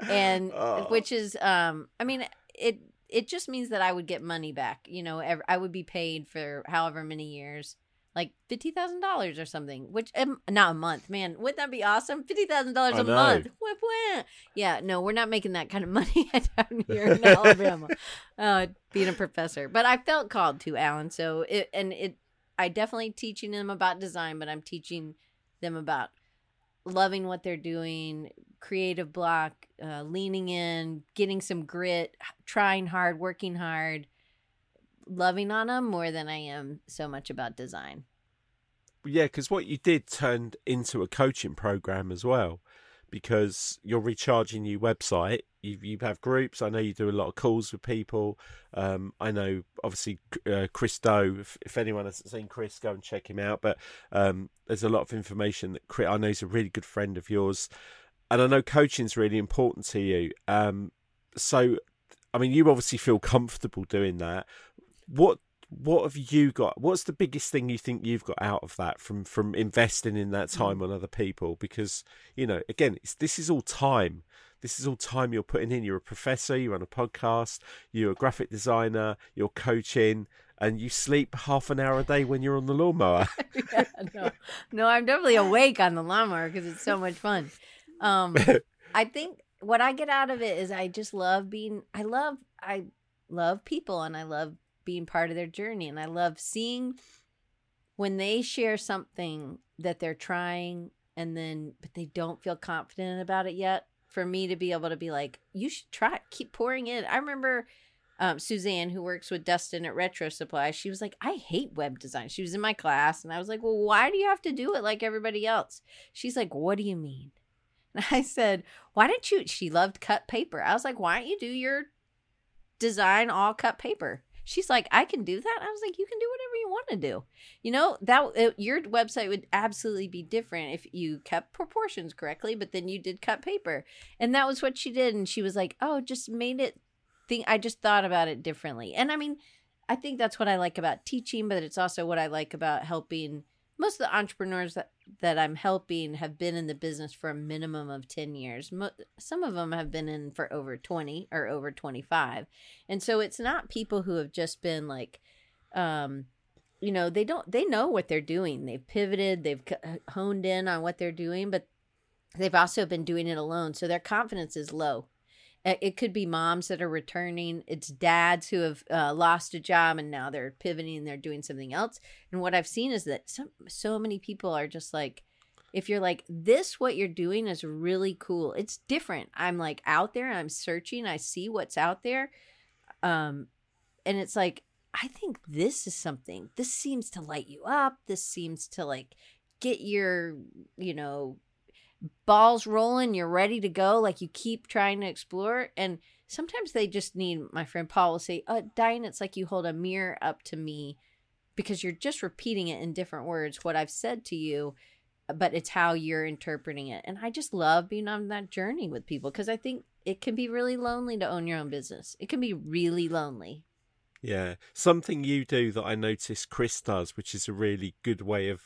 and Oh. which is um I mean it it just means that I would get money back. You know, ev- I would be paid for however many years. Like $50,000 or something, which um, not a month, man. Wouldn't that be awesome? $50,000 a know. month. Wah, wah. Yeah, no, we're not making that kind of money down here in Alabama. Uh, being a professor, but I felt called to Alan. So it and it, I definitely teaching them about design, but I'm teaching them about loving what they're doing, creative block, uh, leaning in, getting some grit, trying hard, working hard, loving on them more than I am so much about design. Yeah, because what you did turned into a coaching program as well, because you're recharging your website. You you have groups. I know you do a lot of calls with people. Um, I know obviously uh, Chris Do. If, if, anyone hasn't seen Chris, go and check him out. But um, there's a lot of information that Chris, I know he's a really good friend of yours, and I know coaching's really important to you. Um, so, I mean, you obviously feel comfortable doing that. What what have you got? What's the biggest thing you think you've got out of that from from investing in that Mm. time on other people? Because you know, again, it's, this is all time. This is all time you're putting in. You're a professor. You run a podcast. You're a graphic designer. You're coaching, and you sleep half an hour a day when you're on the lawnmower. yeah, no, no, I'm definitely awake on the lawnmower because it's so much fun. Um, I think what I get out of it is I just love being. I love I love people and I love being part of their journey and I love seeing when they share something that they're trying and then but they don't feel confident about it yet. For me to be able to be like, you should try, keep pouring in. I remember um, Suzanne, who works with Dustin at Retro Supply, she was like, I hate web design. She was in my class, and I was like, Well, why do you have to do it like everybody else? She's like, What do you mean? And I said, Why don't you? She loved cut paper. I was like, Why don't you do your design all cut paper? She's like, I can do that. I was like, You can do whatever you want to do. You know that it, your website would absolutely be different if you kept proportions correctly, but then you did cut paper, and that was what she did. And she was like, Oh, just made it think I just thought about it differently. And I mean, I think that's what I like about teaching, but it's also what I like about helping. Most of the entrepreneurs that, that I'm helping have been in the business for a minimum of 10 years. Mo- some of them have been in for over 20 or over 25. And so it's not people who have just been like, um, you know, they don't, they know what they're doing. They've pivoted, they've c- honed in on what they're doing, but they've also been doing it alone. So their confidence is low. Uh, It could be moms that are returning. It's dads who have uh, lost a job and now they're pivoting. And they're doing something else. And what I've seen is that so, so many people are just like, if you're like, this, what you're doing is really cool. It's different. I'm like out there. I'm searching. I see what's out there. Um, and it's like, I think this is something. This seems to light you up. This seems to like get your, you know, balls rolling, you're ready to go, like you keep trying to explore. And sometimes they just need, my friend Paul will say, uh, Diane, it's like you hold a mirror up to me because you're just repeating it in different words, what I've said to you, but it's how you're interpreting it. And I just love being on that journey with people because I think it can be really lonely to own your own business. It can be really lonely. Yeah, something you do that I notice Chris does, which is a really good way of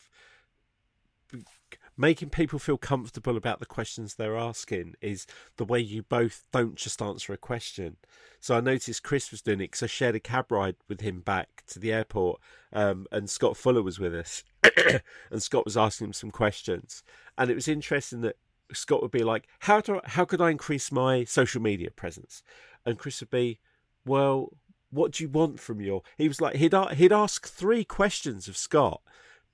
making people feel comfortable about the questions they're asking, is the way you both don't just answer a question. So I noticed Chris was doing it because I shared a cab ride with him back to the airport, um, and Scott Fuller was with us, and Scott was asking him some questions, and it was interesting that Scott would be like, "How do I, how could I increase my social media presence?" And Chris would be, "Well." what do you want from your he was like he'd he'd ask three questions of Scott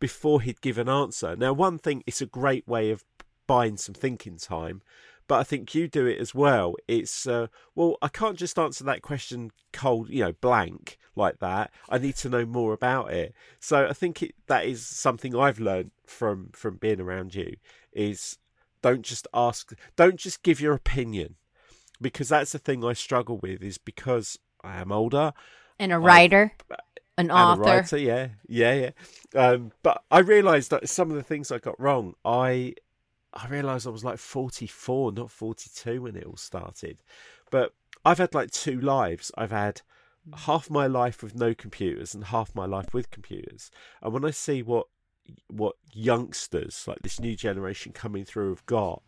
before he'd give an answer. Now one thing it's a great way of buying some thinking time but I think you do it as well. It's uh, well I can't just answer that question cold you know blank like that. I need to know more about it. So I think it, that is something I've learned from from being around you is don't just ask don't just give your opinion because that's the thing I struggle with is because I am older And a writer, an and author. a writer, yeah, yeah, yeah. Um, but I realised that some of the things I got wrong, I I realised I was like forty four, not forty two when it all started. But I've had like two lives. I've had half my life with no computers and half my life with computers. And when I see what what youngsters like this new generation coming through have got,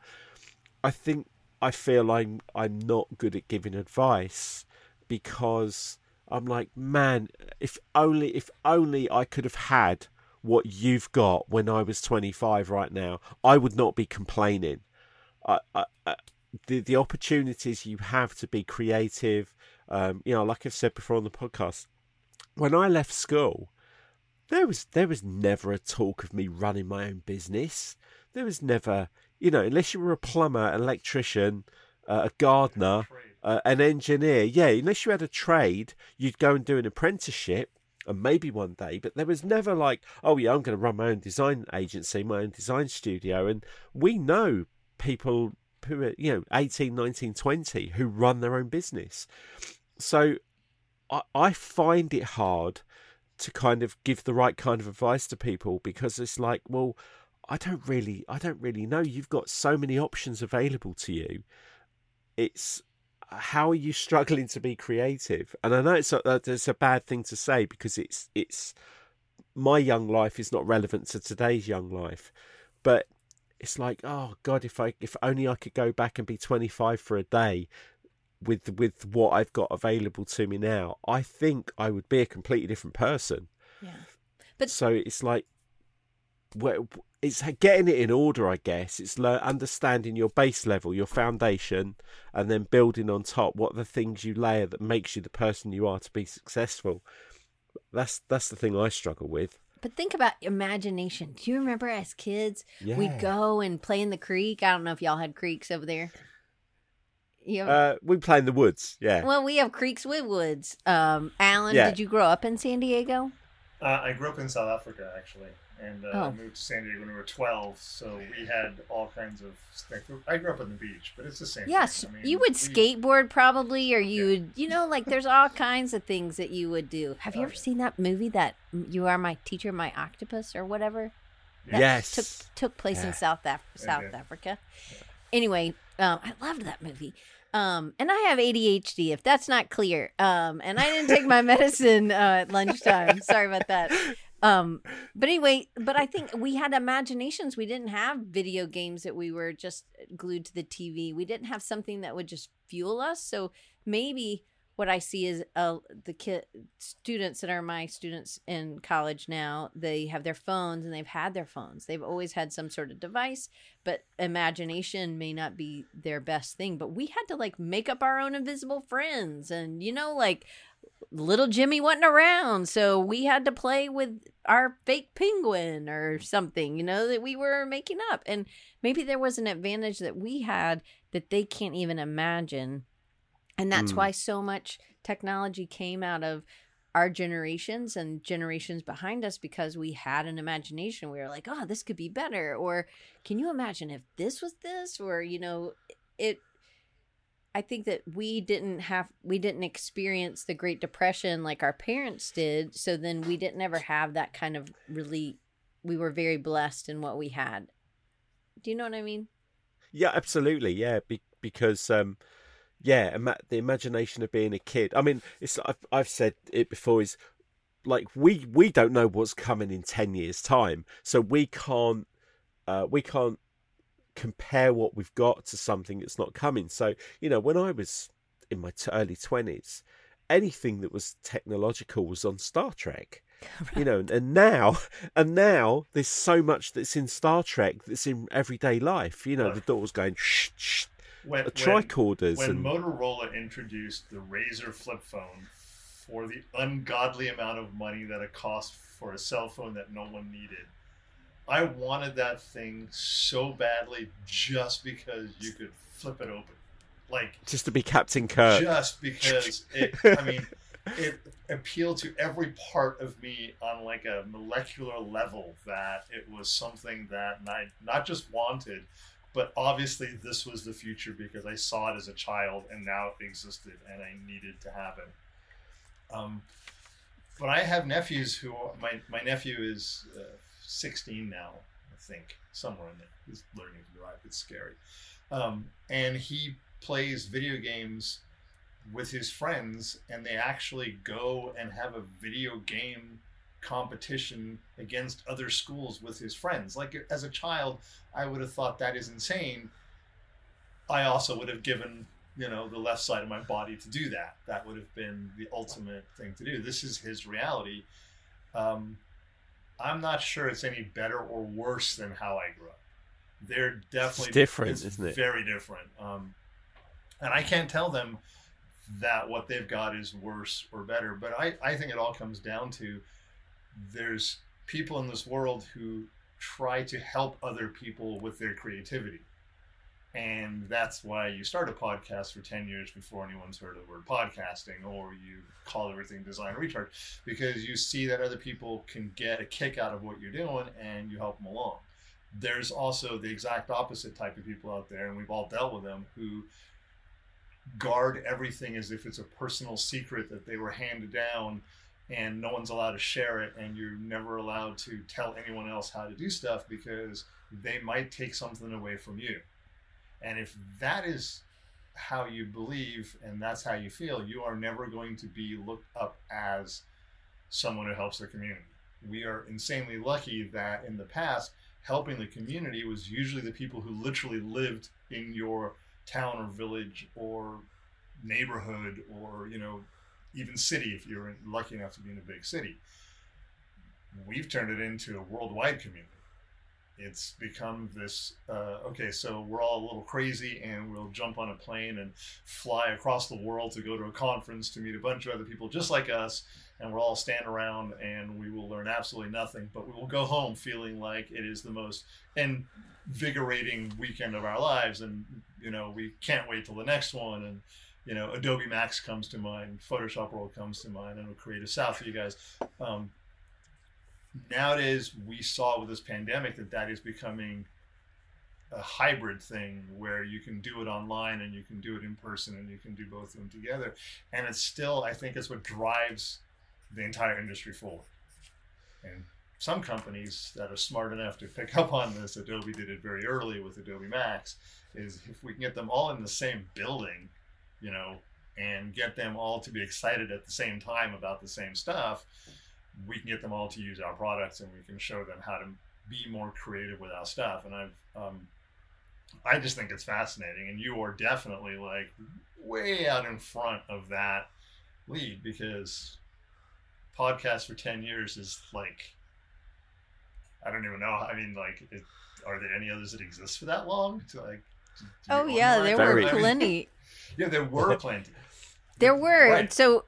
I think I feel I'm I'm not good at giving advice because I'm like, man, if only if only I could have had what you've got when I was 25 right now, I would not be complaining. I, I, I, the the opportunities you have to be creative, um, you know, like I've said before on the podcast, when I left school, there was there was never a talk of me running my own business. There was never, you know, unless you were a plumber, electrician, uh, a gardener, Uh, an engineer, yeah, unless you had a trade, you'd go and do an apprenticeship and maybe one day, but there was never like, oh yeah, I'm going to run my own design agency, my own design studio. And we know people who are, you know, 18, 19, 20 who run their own business. So I, I find it hard to kind of give the right kind of advice to people because it's like, well, I don't really, I don't really know. You've got so many options available to you. It's how are you struggling to be creative? And I know it's a, uh, it's a bad thing to say because it's it's my young life is not relevant to today's young life, but it's like oh god, if I if only I could go back and be 25 for a day with with what I've got available to me now, I think I would be a completely different person. Yeah, but so it's like well, it's getting it in order, I guess. It's understanding your base level, your foundation, and then building on top what the things you layer that makes you the person you are to be successful. That's that's the thing I struggle with. But think about imagination. Do you remember as kids, yeah. we'd go and play in the creek? I don't know if y'all had creeks over there. You uh, we play in the woods. Yeah. Well, we have creeks with woods. Um, Alan, yeah. did you grow up in San Diego? Uh, I grew up in South Africa, actually and uh, oh. moved to San Diego when we were 12. So we had all kinds of stuff. I grew up on the beach, but it's the same. Yes, I mean, you would we, skateboard probably, or you yeah. would, you know, like there's all kinds of things that you would do. Have you oh, ever yeah. seen that movie that You Are My Teacher, My Octopus, or whatever? That yes, took took place yeah. in South Af- South Africa. Anyway, um, I loved that movie. Um, and I have ADHD, if that's not clear. Um, and I didn't take my medicine uh, at lunchtime. Sorry about that. Um, but anyway, but I think we had imaginations. We didn't have video games that we were just glued to the TV. We didn't have something that would just fuel us. So maybe what I see is uh, the kid students that are my students in college now. They have their phones and they've had their phones. They've always had some sort of device, but imagination may not be their best thing. But we had to like make up our own invisible friends, and you know, like little Jimmy wasn't around, so we had to play with our fake penguin or something, you know, that we were making up. And maybe there was an advantage that we had that they can't even imagine. And that's mm. why so much technology came out of our generations and generations behind us because we had an imagination. We were like, oh, this could be better. Or can you imagine if this was this? Or, you know, it I think that we didn't have we didn't experience the Great Depression like our parents did, so then we didn't ever have that kind of really we were very blessed in what we had. Do you know what I mean? Yeah, absolutely. Yeah, Be- because um yeah, ima- the imagination of being a kid. I mean, it's I've, I've said it before is like we we don't know what's coming in 10 years time. So we can't uh we can't compare what we've got to something that's not coming. So, you know, when I was in my t- early 20s, anything that was technological was on Star Trek. Right. You know, and now, and now there's so much that's in Star Trek that's in everyday life. You know, Look, the door's going shh, shh, when, uh, the tricorders. When, when and... Motorola introduced the Razr flip phone for the ungodly amount of money that it cost for a cell phone that no one needed, I wanted that thing so badly just because you could flip it open. Like just to be Captain Kirk. Just because it I mean it appealed to every part of me on like a molecular level that it was something that I not just wanted, but obviously this was the future because I saw it as a child and now it existed and I needed to have it. Um, but I have nephews who my my nephew is uh, 16 now, I think, somewhere in there. He's learning to drive. It's scary. Um, and he plays video games with his friends, and they actually go and have a video game competition against other schools with his friends. Like as a child, I would have thought that is insane. I also would have given you know the left side of my body to do that. That would have been the ultimate thing to do. This is his reality. Um, I'm not sure it's any better or worse than how I grew up. They're definitely it's different, it's isn't it? Very different. Um, and I can't tell them that what they've got is worse or better. But I, I think it all comes down to there's people in this world who try to help other people with their creativity. And that's why you start a podcast for 10 years before anyone's heard of the word podcasting, or you call everything Design Recharge, because you see that other people can get a kick out of what you're doing and you help them along. There's also the exact opposite type of people out there, and we've all dealt with them, who guard everything as if it's a personal secret that they were handed down and no one's allowed to share it and you're never allowed to tell anyone else how to do stuff because they might take something away from you and if that is how you believe and that's how you feel you are never going to be looked up as someone who helps the community. We are insanely lucky that in the past helping the community was usually the people who literally lived in your town or village or neighborhood or you know even city if you're lucky enough to be in a big city. We've turned it into a worldwide community it's become this uh, okay so we're all a little crazy and we'll jump on a plane and fly across the world to go to a conference to meet a bunch of other people just like us and we'll all stand around and we will learn absolutely nothing but we will go home feeling like it is the most invigorating weekend of our lives and you know we can't wait till the next one and you know adobe max comes to mind photoshop world comes to mind and we'll Creative South for you guys. Um, nowadays we saw with this pandemic that that is becoming a hybrid thing where you can do it online and you can do it in person and you can do both of them together. And it's still i think it's what drives the entire industry forward. And some companies that are smart enough to pick up on this adobe did it very early with adobe max is if we can get them all in the same building you know and get them all to be excited at the same time about the same stuff we can get them all to use our products and we can show them how to be more creative with our stuff. And I've, um, I just think it's fascinating. And you are definitely like way out in front of that lead because podcast for 10 years is like, I don't even know. I mean, like, it, are there any others that exist for that long? To like, oh yeah, there Very. were plenty. yeah, there were plenty. There were. Right. So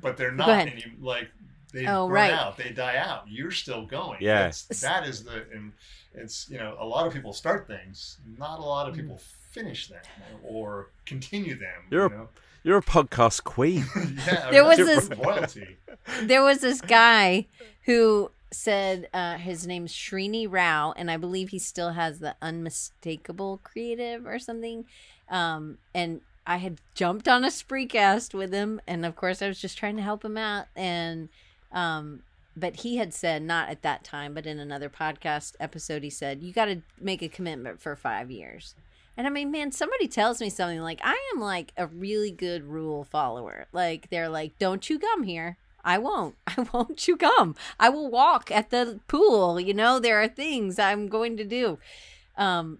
but they're not any like they Oh, burn right. out they die out you're still going Yeah. It's- that is the and it's you know a lot of people start things not a lot Mm. of people finish them or continue them You're you know? You're a podcast queen. yeah There was this- royalty there was this guy who said uh, his name's Srini Rao, and I believe he still has the unmistakable creative or something. Um, and I had jumped on a spreecast with him, and of course I was just trying to help him out. And um, but he had said not at that time, but in another podcast episode, he said you got to make a commitment for five years. And I mean, man, somebody tells me something like I am like a really good rule follower. Like they're like, "Don't chew gum here." I won't. I won't chew gum. I will walk at the pool. You know, there are things I'm going to do. Um,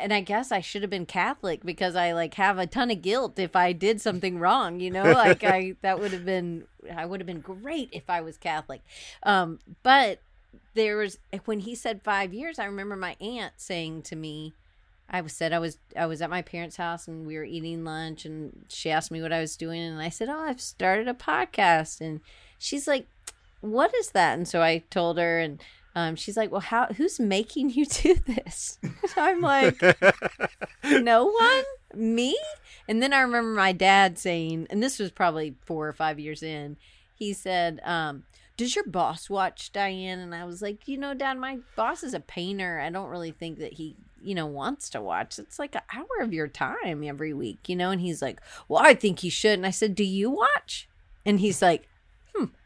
and I guess I should have been Catholic because I like have a ton of guilt if I did something wrong. You know, like I that would have been I would have been great if I was Catholic. Um, but there was when he said five years. I remember my aunt saying to me, I said I was I was at my parents' house and we were eating lunch and she asked me what I was doing and I said, "Oh, I've started a podcast." And she's like, "What is that?" And so I told her and um, she's like, "Well, how who's making you do this?" I'm like, "No one, me." And then I remember my dad saying, and this was probably 4 or 5 years in. He said, um, does your boss watch Diane? And I was like, you know, Dad, my boss is a painter. I don't really think that he, you know, wants to watch. It's like an hour of your time every week, you know? And he's like, well, I think he should. And I said, do you watch? And he's like,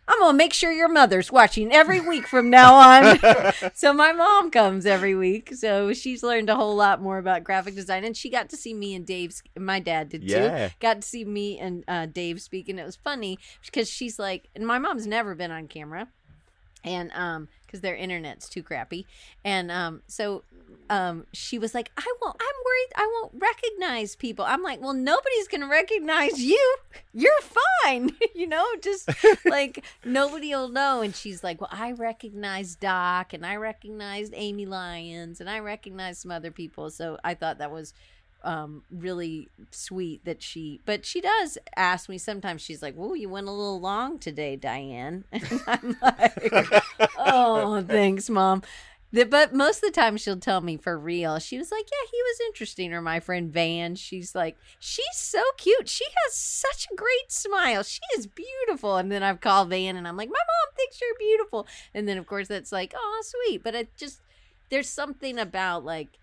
I'm going to make sure your mother's watching every week from now on. so my mom comes every week. So she's learned a whole lot more about graphic design. And she got to see me and Dave's, my dad did too got to see me and uh, Dave speak, and it was funny because she's like, and my mom's never been on camera, and um, because their internet's too crappy, and um, so um, she was like, I won't, I'm worried, I won't recognize people. I'm like, well, nobody's gonna recognize you. You're fine, you know, just like nobody will know. And she's like, well, I recognize Doc, and I recognized Amy Lyons, and I recognized some other people. So I thought that was um really sweet that she but she does ask me sometimes she's like whoa you went a little long today diane and i'm like oh thanks mom but most of the time she'll tell me for real. She was like, "Yeah, he was interesting." Or my friend Van, she's like, "She's so cute. She has such a great smile. She is beautiful." And then I've called Van and I'm like, "My mom thinks you're beautiful." And then of course that's like, "Oh, sweet." But it just there's something about like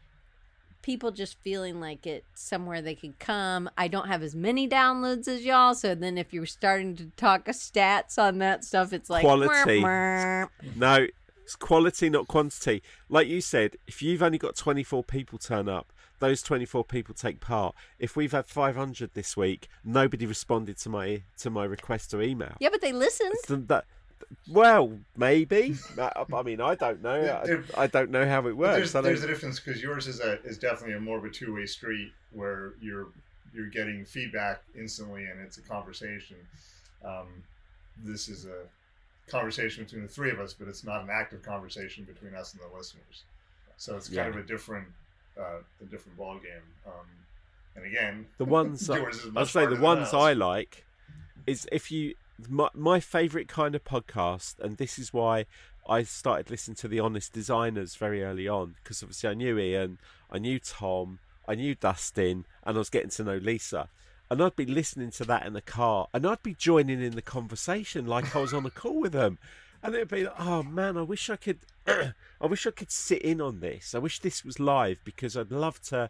people just feeling like it's somewhere they could come. I don't have as many downloads as y'all, so then if you're starting to talk stats on that stuff, it's like Quality. No, it's quality, not quantity. Like you said, if you've only got 24 people turn up, those 24 people take part. If we've had 500 this week, nobody responded to my to my request or email. Yeah, but they listened. So that, well, maybe. I mean, I don't know. I, I don't know how it works. there's, there's a difference because yours is a is definitely a more of a two way street where you're you're getting feedback instantly and it's a conversation. Um, this is a conversation between the three of us, but it's not an active conversation between us and the listeners. So it's kind Yeah. of a different uh, a different ball game. Um, and again, the ones I- yours is I'd much say the ones. I like is if you my my favorite kind of podcast, and this is why I started listening to the Honest Designers very early on because obviously I knew Ian, I knew Tom, I knew Dustin, and I was getting to know Lisa. And I'd be listening to that in the car, and I'd be joining in the conversation like I was on a call with them. And it'd be like, oh man, I wish I could, I wish I could sit in on this. I wish this was live because I'd love to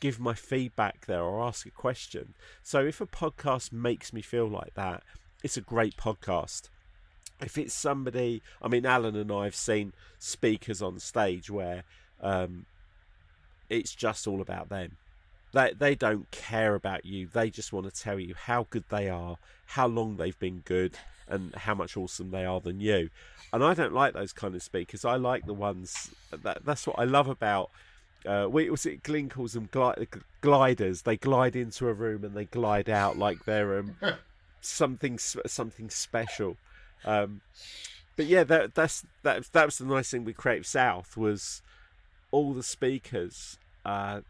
give my feedback there or ask a question. So if a podcast makes me feel like that, it's a great podcast. If it's somebody, I mean, Alan and I have seen speakers on stage where um, it's just all about them. They they don't care about you. They just want to tell you how good they are, how long they've been good, and how much awesome they are than you. And I don't like those kind of speakers. I like the ones that that's what I love about uh, we was it Glyn calls them gli- gliders. They glide into a room and they glide out like they're um, something something special. Um, but yeah, that that's that that was the nice thing with Creative South was all the speakers uh,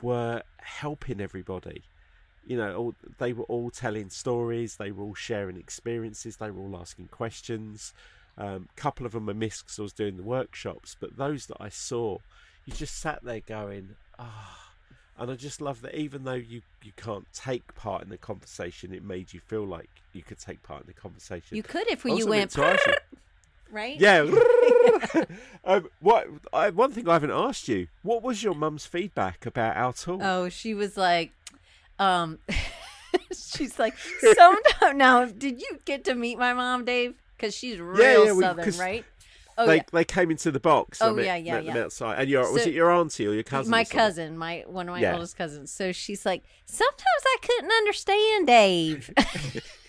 were helping everybody. You know, all, they were all telling stories. They were all sharing experiences. They were all asking questions. A um, couple of them I missed because I was doing the workshops, but those that I saw, you just sat there going, ah. And I just love that even though you, you can't take part in the conversation, it made you feel like you could take part in the conversation. You could if you went to ask you- right. yeah. um, what? I, one thing I haven't asked you: What was your mum's feedback about our tour? Oh, she was like, um, she's like, sometime now. Did you get to meet my mom, Dave? Because she's real yeah, we- right? Oh they yeah, they came into the box. Oh, I Oh, met, yeah, yeah, met them yeah. outside. And your was it your auntie or your cousin? my cousin, my one of my Yeah. oldest cousins. So she's like, sometimes I couldn't understand Dave.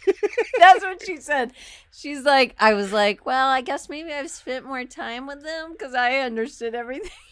That's what she said. She's like, I was like, well, I guess maybe I've spent more time with them because I understood everything he was saying.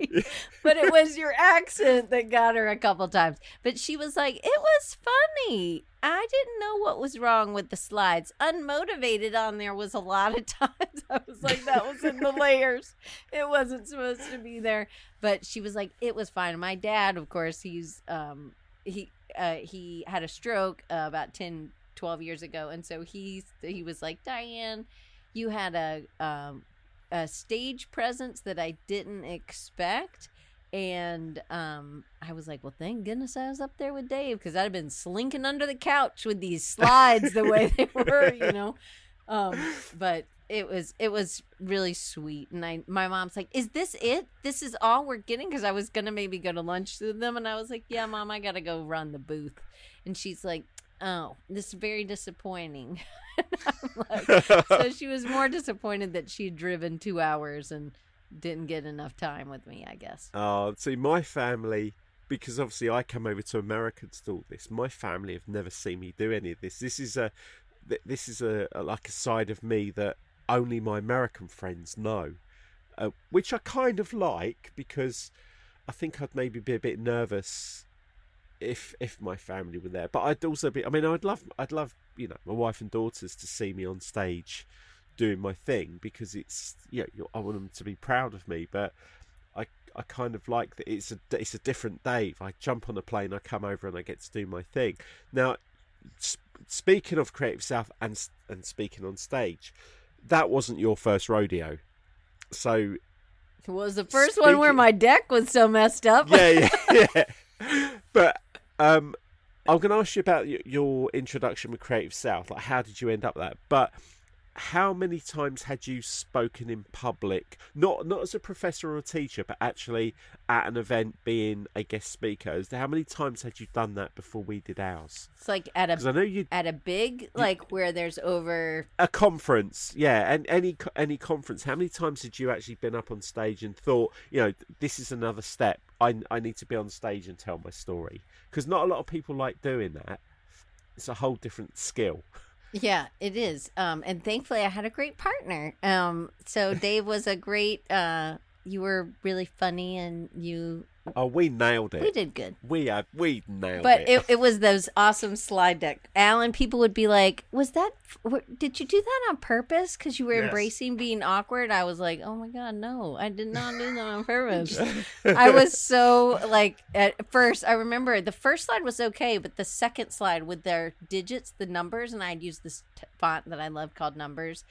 but it was your accent that got her a couple times. But she was like, it was funny. I didn't know what was wrong with the slides. Unmotivated on there was a lot of times. I was like, that was in the layers. It wasn't supposed to be there. But she was like, it was fine. My dad, of course, he's um he uh he had a stroke uh, about 10 12 years ago and so he he was like diane you had a um a stage presence that i didn't expect. And um i was like well thank goodness i was up there with dave because i'd have been slinking under the couch with these slides the way they were you know? Um but it was it was really sweet. And i my mom's like is this it? This is all we're getting? Because i was gonna maybe go to lunch with them. And i was like yeah mom i gotta go run the booth. And she's like oh this is very disappointing like, so she was more disappointed that she'd driven two hours and didn't get enough time with me i guess Oh, see, my family, because obviously I come over to America to do all this. My family have never seen me do any of this. This is a, this is a, a like a side of me that only my American friends know, uh, which I kind of like because I think I'd maybe be a bit nervous if if my family were there. But I'd also be. I mean, I'd love, I'd love, you know, my wife and daughters to see me on stage doing my thing because it's you know I want them to be proud of me, but. I, I kind of like that it's a it's a different Dave. I jump on a plane, I come over, and I get to do my thing. Now, sp- speaking of Creative South and and speaking on stage, that wasn't your first rodeo. so It was the first one where my deck was so messed up. yeah, yeah, yeah. But um, I'm going to ask you about your introduction with Creative South. Like, how did you end up that? But how many times had you spoken in public, not not as a professor or a teacher, but actually at an event, being a guest speaker? How many times had you done that before we did ours? It's like at a I know you at a big like where there's over a conference, yeah, and any any conference. How many times had you actually been up on stage and thought, you know, this is another step. I I need to be on stage and tell my story because not a lot of people like doing that. It's a whole different skill. Yeah, it is. Um, and thankfully, I had a great partner. Um, so Dave was a great. Uh, you were really funny, and you Oh, we nailed it. we did good. We had we nailed But it. it, it was those awesome slide deck. Alan, people would be like, "Was that? Did you do that on purpose? Because you were Yes. embracing being awkward." I was like, "Oh my god, no! I did not do that on purpose." I was so like at first. I remember the first slide was okay, but the second slide with their digits, the numbers, and I'd use this t- font that I love called Numbers,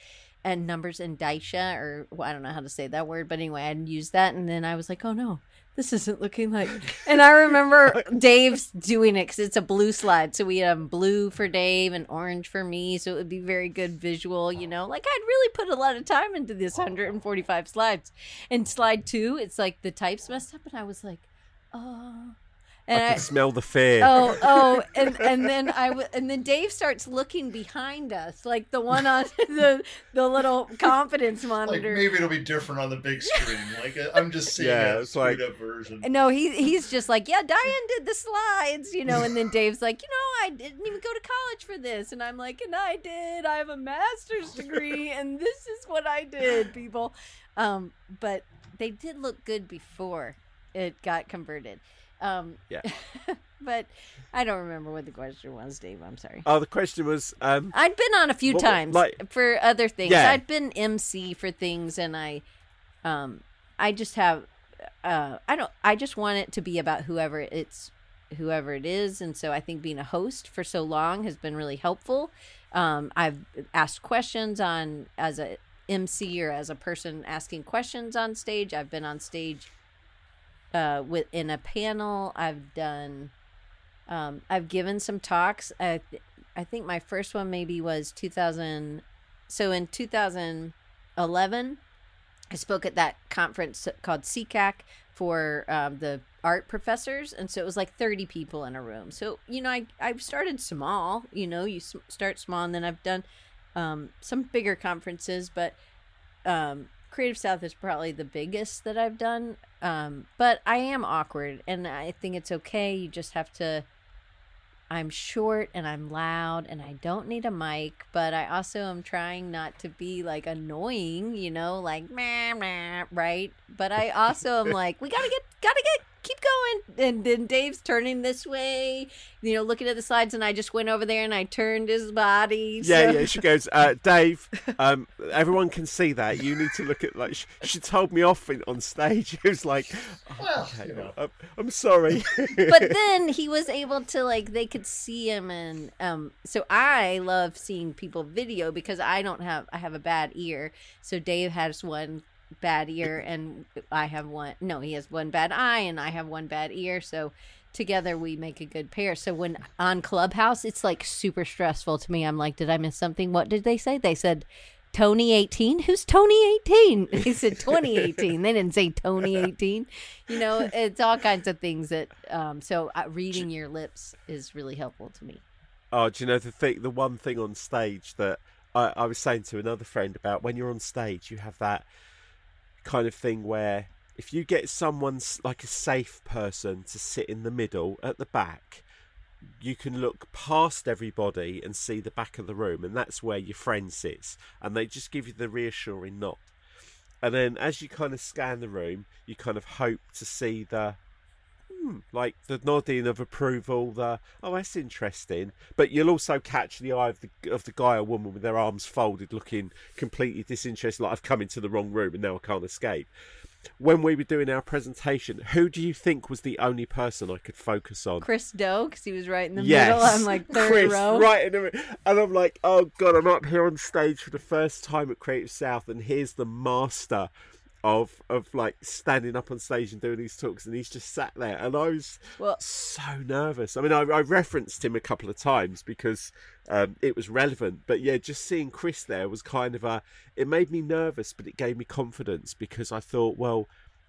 and Numbers Indicia, or well, I don't know how to say that word, but anyway, I'd use that, and then I was like, "Oh no." This isn't looking like, and I remember Dave's doing it because it's a blue slide. So we have blue for Dave and orange for me. So it would be very good visual, you know. Like I'd really put a lot of time into this 145 slides. And slide two, it's like the types messed up, and I was like, oh. And I I, smell the fear. oh, oh, and and then I w- and then Dave starts looking behind us, like the one on the the little confidence Like monitor. maybe it'll be different on the big screen. Like uh, I'm just seeing Yeah, a it's like- up version. No, he he's just like, yeah, Diane did the slides, you know, and then Dave's like, you know, I didn't even go to college for this, and I'm like, and I did. I have a master's degree, and this is what I did, people. Um, but they did look good before it got converted. Um, Yeah. but I don't remember what the question was, Dave. I'm sorry. Oh, the question was, um, I'd been on a few What- times like- for other things. Yeah. I'd been MC for things, and I, um, I just have, uh, I don't, I just want it to be about whoever it's, whoever it is, and so I think being a host for so long has been really helpful. Um, I've asked questions on as a MC or as a person asking questions on stage. I've been on stage, uh, with in a panel. I've done. Um, I've given some talks. I, I think my first one maybe was 2000. So in 2011, I spoke at that conference called CCAC for um, the art professors, and so it was like 30 people in a room. So you know, I I've started small. You know, you start small, and then I've done um, some bigger conferences, but um, Creative South is probably the biggest that I've done. Um, but I am awkward, and I think it's okay. You just have to. I'm short and I'm loud and I don't need a mic, but I also am trying not to be like annoying, you know, like meh, meh, right? But I also am like, we gotta get, gotta get, keep going. And then Dave's turning this way, you know, looking at the slides, and I just went over there and I turned his body. yeah, so- yeah. She goes, uh, Dave. Um, everyone can see that. You need to look at like. She, she told me off in, on stage. It was like, well, okay, you know. I'm, I'm sorry. but then he was able to like they could see him and um so i love seeing people video because i don't have i have a bad ear so dave has one bad ear and i have one no he has one bad eye and i have one bad ear so together we make a good pair so when on clubhouse it's like super stressful to me i'm like did i miss something what did they say they said Tony 18? Who's Tony 18? They said 2018. They didn't say Tony 18. You know, it's all kinds of things that, um, so uh, reading your lips is really helpful to me. Oh, do you know the thing? The one thing on stage that I, I was saying to another friend about when you're on stage, you have that kind of thing where if you get someone like a safe person to sit in the middle at the back, you can look past everybody and see the back of the room, and that's where your friend sits, and they just give you the reassuring nod. And then as you kind of scan the room, you kind of hope to see the hmm, like the nodding of approval, the oh that's interesting. But you'll also catch the eye of the of the guy or woman with their arms folded, looking completely disinterested, like I've come into the wrong room and now I can't escape. When we were doing our presentation, who do you think was the only person I could focus on? Chris Do, because he was right in the yes, middle. I'm like third Chris, row. right in the and I'm like, oh god, I'm up here on stage for the first time at Creative South, and here's the master of of like standing up on stage and doing these talks, and he's just sat there, and I was Well- so nervous. I mean, I, I referenced him a couple of times because um, it was relevant, but yeah, just seeing Chris there was kind of a. It made me nervous, but it gave me confidence because I thought, well,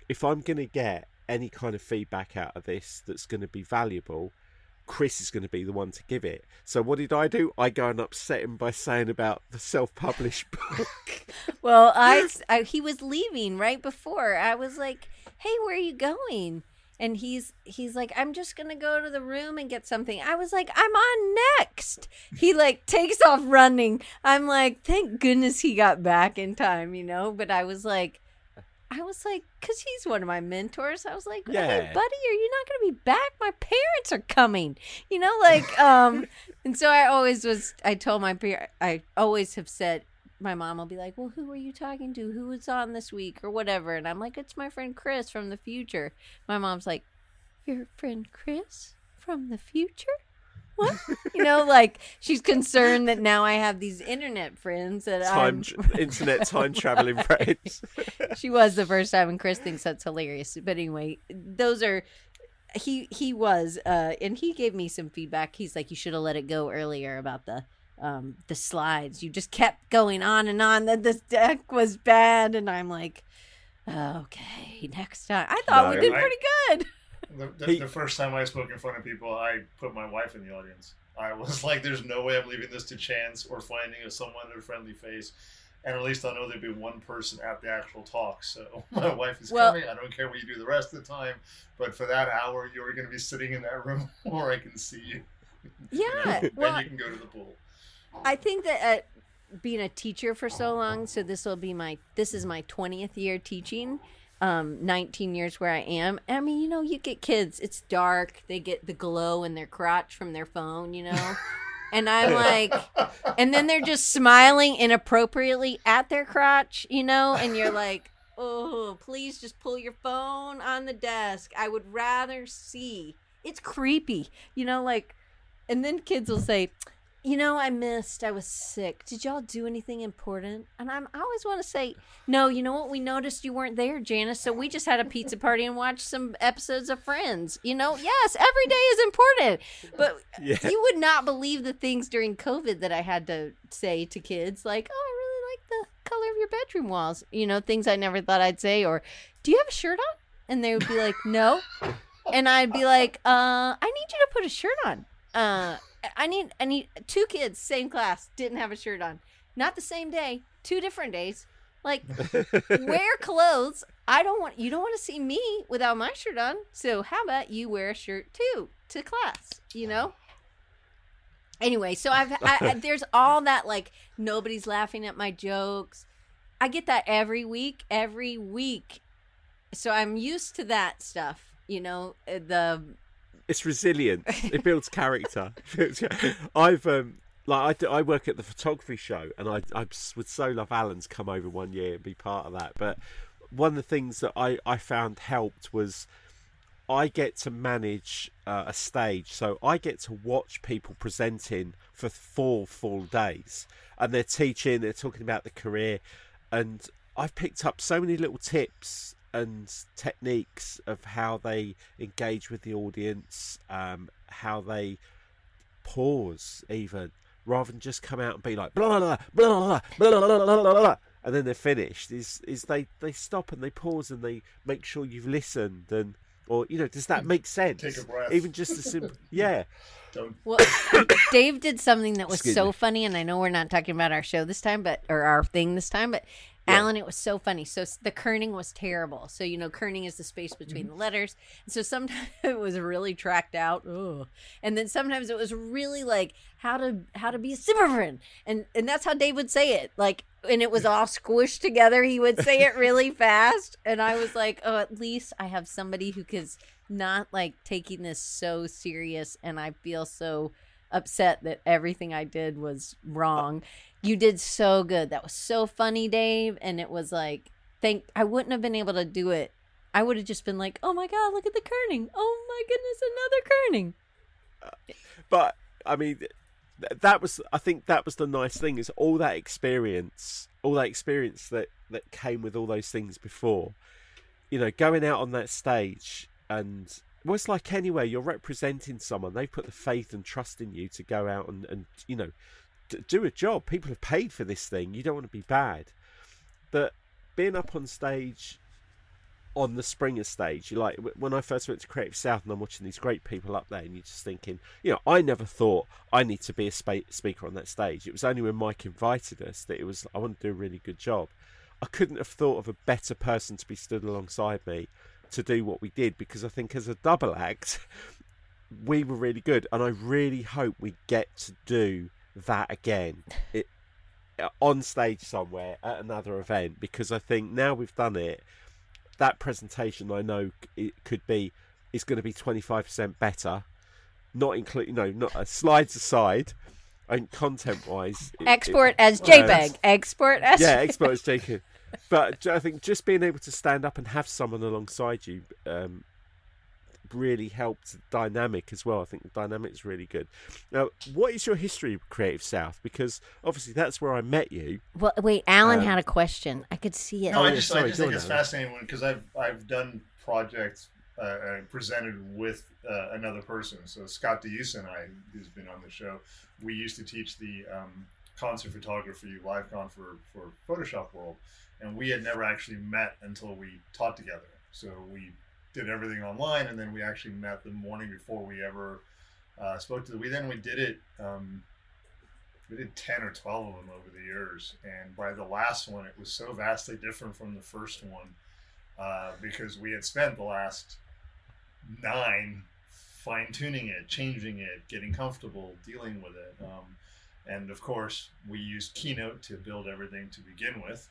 if I'm going to get any kind of feedback out of this that's going to be valuable, Chris is going to be the one to give it. So what did I do? I go and upset him by saying about the self-published book. Well, I, I he was leaving right before. I was like, "Hey, where are you going?" And he's he's like, "I'm just gonna go to the room and get something." I was like, "I'm on next." He like takes off running. I'm like, "Thank goodness he got back in time," you know. But I was like. I was like, because he's one of my mentors. I was like, hey, buddy, are you not going to be back? My parents are coming. You know, like, um, and so I always was. I told my parents. I always have said, my mom will be like, "Well, who are you talking to? Who was on this week or whatever?" And I'm like, "It's my friend Chris from the future." My mom's like, "Your friend Chris from the future?" What? you know, like she's concerned that now I have these internet friends that time I'm. internet time traveling friends. she was the first time, and Chris thinks that's hilarious. But anyway, those are. He he was, uh, and he gave me some feedback. He's like, "You should have let it go earlier about the." Um, the slides you just kept going on and on that this deck was bad and i'm like okay next time i thought No, we did I- pretty good The, the, He- the first time I spoke in front of people, I put my wife in the audience. I was like, "There's no way I'm leaving this to chance or finding a someone with a friendly face." And at least I know there'd be one person at the actual talk. So my wife is Well- coming. I don't care what you do the rest of the time, but for that hour, you're going to be sitting in that room, where I can see you. yeah then well you can go to the pool. I think that uh, being a teacher for so long, so this will be my this is my twentieth year teaching. Um, 19 years where I am. I mean, you know, you get kids. It's dark. They get the glow in their crotch from their phone. You know, and I'm like, and then they're just smiling inappropriately at their crotch. You know, and you're like, oh, please just pull your phone on the desk. I would rather see. It's creepy. You know, like, and then kids will say, you know, I missed. I was sick. Did y'all do anything important? And I'm, I always want to say, no. You know what? We noticed you weren't there, Janice. So we just had a pizza party and watched some episodes of Friends. You know, yes, every day is important. But Yeah. you would not believe the things during COVID that I had to say to kids, like, "Oh, I really like the color of your bedroom walls." You know, things I never thought I'd say. Or, "Do you have a shirt on?" And they would be like, "No." And I'd be like, "Uh, I need you to put a shirt on." Uh, I need I need two kids, same class, didn't have a shirt on. Not the same day, two different days. Like wear clothes. I don't want you don't want to see me without my shirt on. So how about you wear a shirt too to class, you know? Anyway, so I've I, there's all that like nobody's laughing at my jokes. I get that every week, every week. So I'm used to that stuff, you know, uh, the it's resilient. It builds character. I've um like I, do- I work at the photography show, and I I would so love Alan's come over one year and be part of that. But one of the things that I I found helped was I get to manage uh, a stage, so I get to watch people presenting for four full days, and they're teaching, they're talking about the career, and I've picked up so many little tips and techniques of how they engage with the audience, um, how they pause even rather than just come out and be like blah blah blah blah blah blah blah blah blah, blah and then they're finished. Is is they they stop and they pause and they make sure you've listened and or you know does that make sense? Take a breath. Even just a simple yeah. Don't. Well, Dave did something that was Excuse so me. funny, and I know we're not talking about our show this time, but or our thing this time, but Yeah. Alan, it was so funny. So the kerning was terrible. So you know, kerning is the space between Mm-hmm. the letters. And so sometimes it was really tracked out, Ugh. and then sometimes it was really like how to how to be a superfriend, and and that's how Dave would say it, like. And it was all squished together. He would say it really fast, and I was like, "Oh, at least I have somebody who is not like taking this so serious." And I feel so upset that everything I did was uh, wrong. You did so good. That was so funny, Dave. And it was like, thank. I wouldn't have been able to do it. I would have just been like, oh my god, look at the kerning. Oh my goodness, another kerning. But I mean, that was I think that was the nice thing is all that experience, all that experience that that came with all those things before. You know, going out on that stage and well, it's like anywhere you're representing someone. they've put the faith and trust in you to go out and, and you know d- do a job. People have paid for this thing. You don't want to be bad. But being up on stage on the Springer stage. You like when I first went to Creative South and I'm watching these great people up there, and you're just thinking, you know, I never thought I need to be a spa- speaker on that stage. It was only when Mike invited us that it was I want to do a really good job. I couldn't have thought of a better person to be stood alongside me to do what we did because I think as a double act, we were really good, and I really hope we get to do that again. It, on stage somewhere at another event because I think now we've done it that presentation I know it could be is going to be 25% better. Not including no not uh, slides aside and content wise export it, as JPEG uh, export as yeah export as JPEG but I think just being able to stand up and have someone alongside you um, really helped dynamic as well. I think the dynamic is really good. Now, what is your history of Creative South? Because obviously that's where I met you. Well, wait, Alan um, had a question. I could see it. No, I just, sorry, I just think it's fascinating because I've I've done projects uh, uh, presented with uh, another person. So Scott Diussa and I, who's been on the show, we used to teach the um, concert photography live con for for Photoshop World, and we had never actually met until we taught together. So we did everything online, and then we actually met the morning before we ever uh, spoke to. The, we then we did it. Um, we did ten or twelve of them over the years, and by the last one, it was so vastly different from the first one uh, because we had spent the last nine fine tuning it, changing it, getting comfortable, dealing with it. Um, and of course, we used Keynote to build everything to begin with.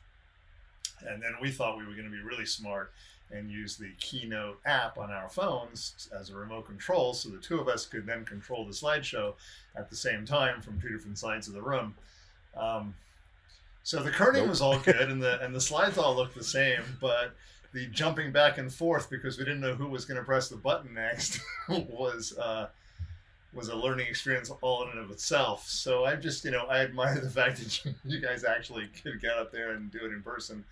And then we thought we were going to be really smart and use the Keynote app on our phones as a remote control so the two of us could then control the slideshow at the same time from two different sides of the room. Um, so the kerning nope. was all good and the and the slides all looked the same, but the jumping back and forth because we didn't know who was going to press the button next was uh, was a learning experience all in and of itself. So I just, you know, I admire the fact that you, you, guys actually could get up there and do it in person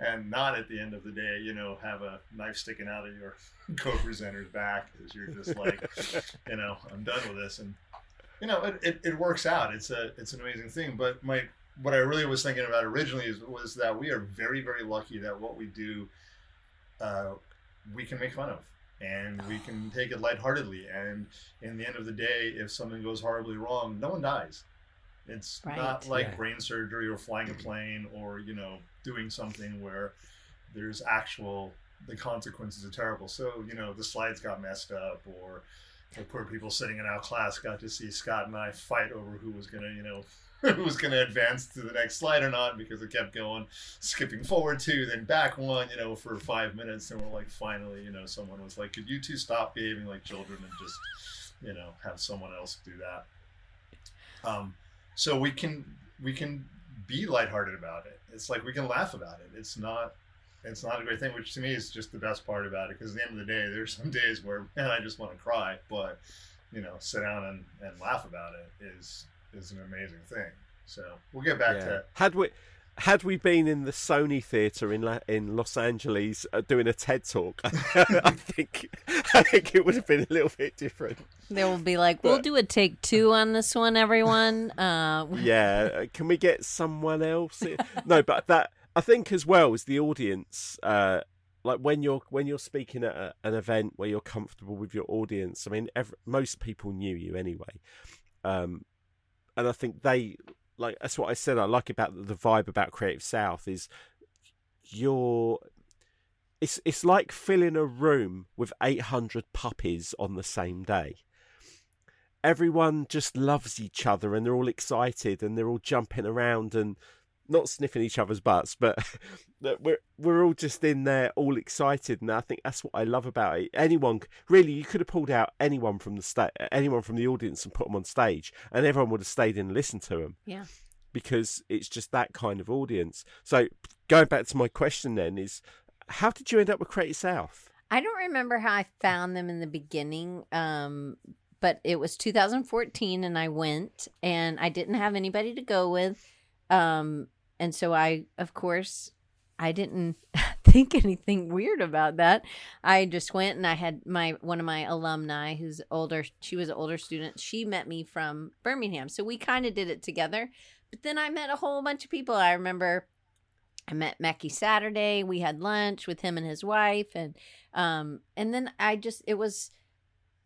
and not at the end of the day, you know, have a knife sticking out of your co-presenter's back as you're just like, you know, I'm done with this. And, you know, it, it, it, works out. It's a, it's an amazing thing. But my, what I really was thinking about originally is, was that we are very, very lucky that what we do, uh, we can make fun of and we can take it lightheartedly. And in the end of the day, if something goes horribly wrong, no one dies. It's right. not like yeah. brain surgery or flying a mm-hmm. plane or you know doing something where there's actual the consequences are terrible. So you know the slides got messed up or the poor people sitting in our class got to see Scott and I fight over who was gonna you know who was going to advance to the next slide or not because it kept going, skipping forward two, then back one, you know, for five minutes. And we're like, finally, you know, someone was like, could you two stop behaving like children and just, you know, have someone else do that? Um, so we can we can be lighthearted about it. It's like we can laugh about it. It's not it's not a great thing, which to me is just the best part about it. Because at the end of the day, there's some days where man, I just want to cry, but you know, sit down and, and laugh about it is is an amazing thing. So we'll get back yeah. to had we had we been in the Sony theater in La- in Los Angeles uh, doing a TED talk, I think I think it would have been a little bit different. They will be like, "We'll do a take two on this one, everyone." Uh, yeah, uh, can we get someone else? no, but that I think as well as the audience. Uh, like when you're when you're speaking at a, an event where you're comfortable with your audience. I mean, every, most people knew you anyway, um, and I think they like that's what I said. I like about the vibe about Creative South is you're. It's it's like filling a room with eight hundred puppies on the same day. Everyone just loves each other and they're all excited and they're all jumping around and not sniffing each other's butts, but we're we're all just in there, all excited, and I think that's what I love about it. Anyone, really, you could have pulled out anyone from the sta- anyone from the audience and put them on stage, and everyone would have stayed in and listened to them. Yeah, because it's just that kind of audience. So going back to my question, then is how did you end up with Creative South? I don't remember how I found them in the beginning. Um, but it was 2014 and I went and I didn't have anybody to go with. Um, and so I, of course, I didn't think anything weird about that. I just went and I had my one of my alumni who's older. She was an older student. She met me from Birmingham, so we kind of did it together. But then I met a whole bunch of people. I remember I met Mackey Saturday. We had lunch with him and his wife, and um, and then I just it was,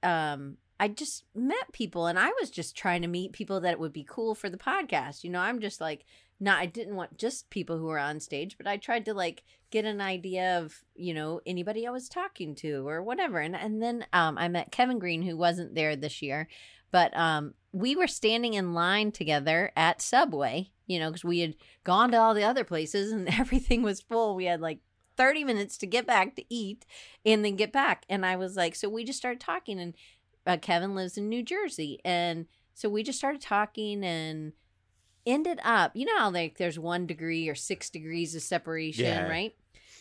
um, I just met people, and I was just trying to meet people that would be cool for the podcast. You know, I'm just like not. I didn't want just people who were on stage, but I tried to like get an idea of you know anybody I was talking to or whatever. And and then um, I met Kevin Green, who wasn't there this year, but um, we were standing in line together at Subway you know, because we had gone to all the other places and everything was full. We had like 30 minutes to get back to eat and then get back. And I was like, so we just started talking. And uh, Kevin lives in New Jersey. And so we just started talking and ended up, you know, how like there's one degree or six degrees of separation, Yeah. right?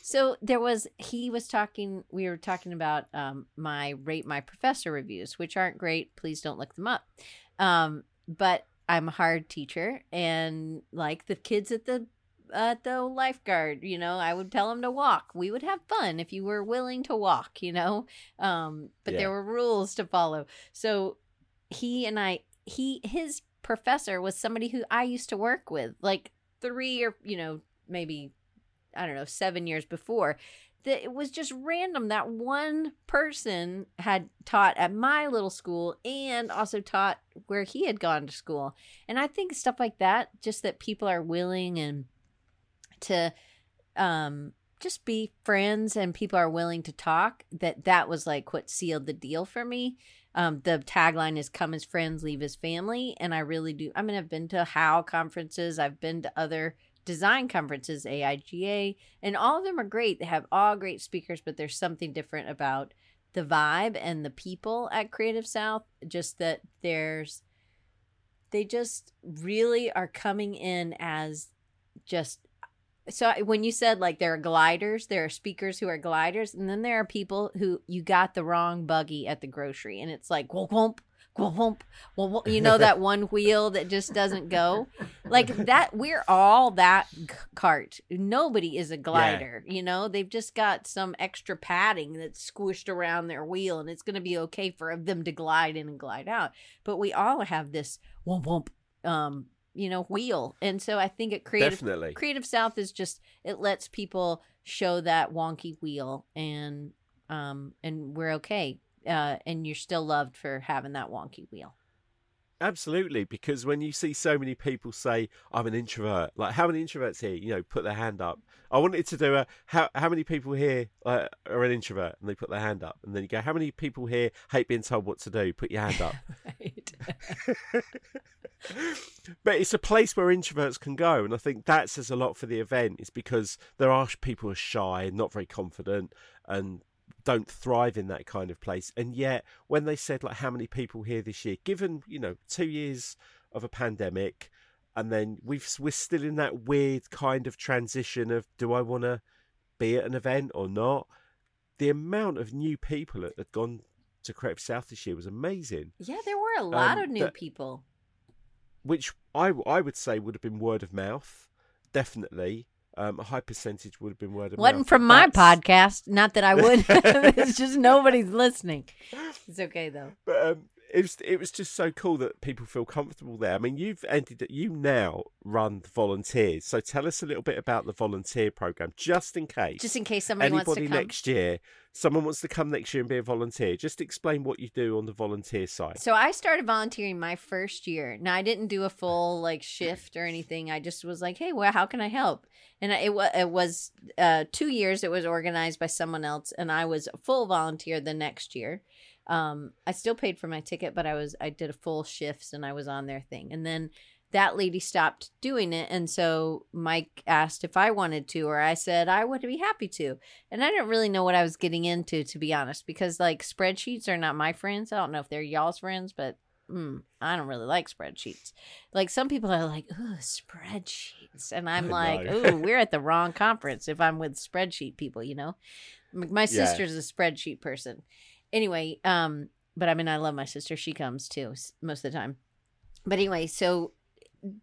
So there was, he was talking, we were talking about um, my rate my professor reviews, which aren't great. Please don't look them up. Um, but I'm a hard teacher, and like the kids at the at the lifeguard, you know, I would tell them to walk. We would have fun if you were willing to walk, you know. Um, but Yeah. there were rules to follow. So he and I, he his professor was somebody who I used to work with, like three or you know maybe I don't know seven years before. That it was just random that one person had taught at my little school and also taught where he had gone to school. And I think stuff like that, just that people are willing and to um just be friends and people are willing to talk, that that was like what sealed the deal for me. Um, the tagline is come as friends, leave as family. And I really do. I mean, I've been to HOW conferences, I've been to other design conferences, AIGA, and all of them are great. They have all great speakers, but there's something different about the vibe and the people at Creative South. Just that there's, they just really are coming in as just. So when you said like there are gliders, there are speakers who are gliders, and then there are people who you got the wrong buggy at the grocery, and it's like whoop whoop whoop, whoop, you know that one wheel that just doesn't go? Like that we're all that cart. Nobody is a glider you know? They've just got some extra padding that's squished around their wheel and it's going to be okay for them to glide in and glide out. But we all have this whoop whoop um you know wheel and so i think it creative Definitely. creative south is just it lets people show that wonky wheel and um and we're okay uh and you're still loved for having that wonky wheel Absolutely, because when you see so many people say, "I'm an introvert," like how many introverts here, you know, put their hand up. I wanted to do a how how many people here uh, are an introvert, and they put their hand up, and then you go, "How many people here hate being told what to do?" Put your hand up. but it's a place where introverts can go, and I think that says a lot for the event. Is because there are people who are shy and not very confident, and don't thrive in that kind of place. And yet, when they said like how many people here this year, given you know two years of a pandemic, and then we've we're still in that weird kind of transition of do I want to be at an event or not? The amount of new people that had gone to Creative South this year was amazing yeah there were a lot Um, of new that- people which I I would say would have been word of mouth, definitely. Um, a high percentage would have been word of wasn't mouth. from my podcast. Not that i would. It's just nobody's listening. It's okay though. But um, it was it was just so cool that people feel comfortable there. I mean, you've ended you now run the volunteers, so tell us a little bit about the volunteer program, just in case. just in case somebody wants anybody to come next year, someone wants to come next year and be a volunteer. Just explain what you do on the volunteer side. So I started volunteering my first year. Now I didn't do a full like shift or anything. I just was like, "Hey, well, how can I help?" And it was it was uh, two years. It was organized by someone else, and I was a full volunteer the next year. Um, I still paid for my ticket, but I was I did a full shifts and I was on their thing. And then that lady stopped doing it, and so Mike asked if I wanted to, or I said I would be happy to. And I didn't really know what I was getting into, to be honest, because like spreadsheets are not my friends. I don't know if they're y'all's friends, but mm, I don't really like spreadsheets. Like some people are like, ooh, spreadsheets. And I'm like, ooh, we're at the wrong conference if I'm with spreadsheet people, you know? My Yeah. sister's a spreadsheet person. Anyway, um, but I mean, I love my sister. She comes too most of the time. But anyway, so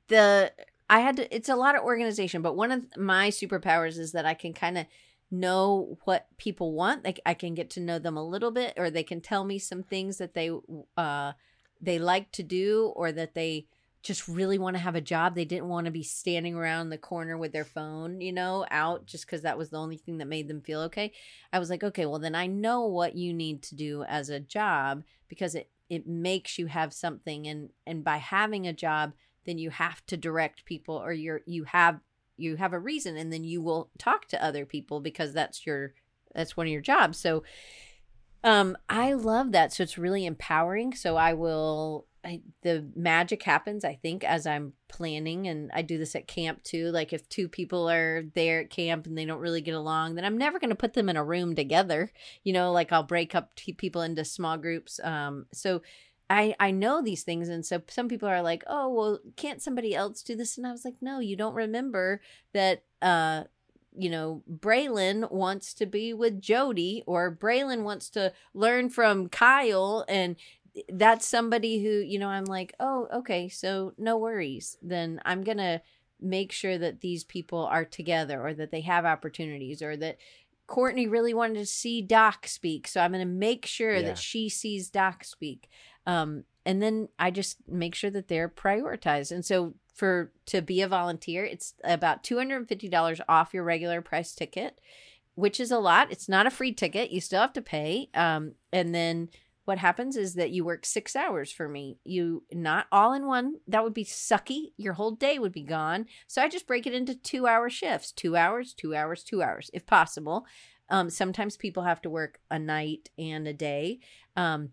the I had to. It's a lot of organization, but one of my superpowers is that I can kind of know what people want. Like I can get to know them a little bit, or they can tell me some things that they uh they like to do, or that they just really want to have a job. They didn't want to be standing around the corner with their phone, you know, out just because that was the only thing that made them feel okay. I was like, okay, well then I know what you need to do as a job because it it makes you have something, and and by having a job, then you have to direct people, or you're you have you have a reason, and then you will talk to other people because that's your that's one of your jobs. So um i love that so it's really empowering so i will I, the magic happens i think as i'm planning and i do this at camp too like if two people are there at camp and they don't really get along then i'm never going to put them in a room together you know like i'll break up t- people into small groups um so I, I know these things and so some people are like oh well can't somebody else do this? And i was like no you don't remember that uh you know, Braylon wants to be with Jody or Braylon wants to learn from Kyle and that's somebody who, you know, I'm like, "Oh, okay, so no worries. Then I'm going to make sure that these people are together or that they have opportunities or that Courtney really wanted to see Doc speak, so I'm going to make sure yeah. that she sees Doc speak. Um, and then I just make sure that they're prioritized. And so for to be a volunteer, it's about $250 off your regular price ticket, which is a lot. It's not a free ticket. You still have to pay. Um, and then what happens is that you work six hours for me. You not all in one. That would be sucky. Your whole day would be gone. So I just break it into two hour shifts two hours, two hours, two hours, if possible. Um, sometimes people have to work a night and a day. Um,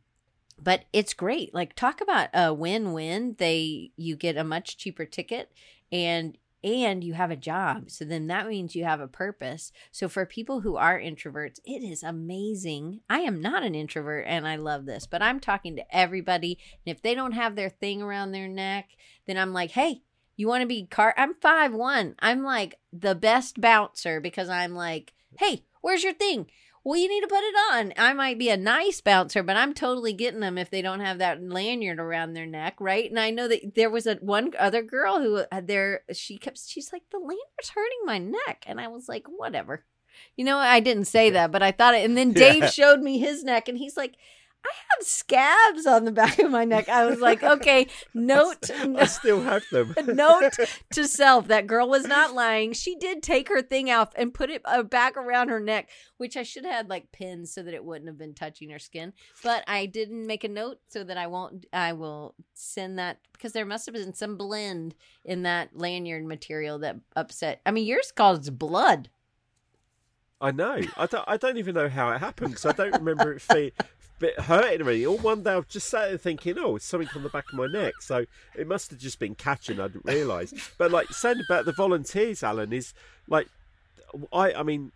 but it's great. Like talk about a win-win. They you get a much cheaper ticket and and you have a job. So then that means you have a purpose. So for people who are introverts, it is amazing. I am not an introvert and I love this, but I'm talking to everybody. And if they don't have their thing around their neck, then I'm like, hey, you want to be car? I'm five one. I'm like the best bouncer because I'm like, hey, where's your thing? Well, you need to put it on. I might be a nice bouncer, but I'm totally getting them if they don't have that lanyard around their neck, right? And I know that there was a one other girl who had there. She kept. She's like, the lanyard's hurting my neck, and I was like, whatever. You know, I didn't say that, but I thought it. And then Dave yeah. showed me his neck, and he's like, I have scabs on the back of my neck. I was like, okay, note. I still have them. note to self that girl was not lying. She did take her thing off and put it uh, back around her neck, which I should have had like pins so that it wouldn't have been touching her skin. But I didn't make a note so that I won't, I will send that because there must have been some blend in that lanyard material that upset. I mean, yours caused blood. I know. I don't. I don't even know how it happened because I don't remember it fe- bit hurting me. All one day I was just sat there thinking, oh, it's something on the back of my neck. So it must have just been catching. I didn't realise. But like saying about the volunteers, Alan is like, I I mean,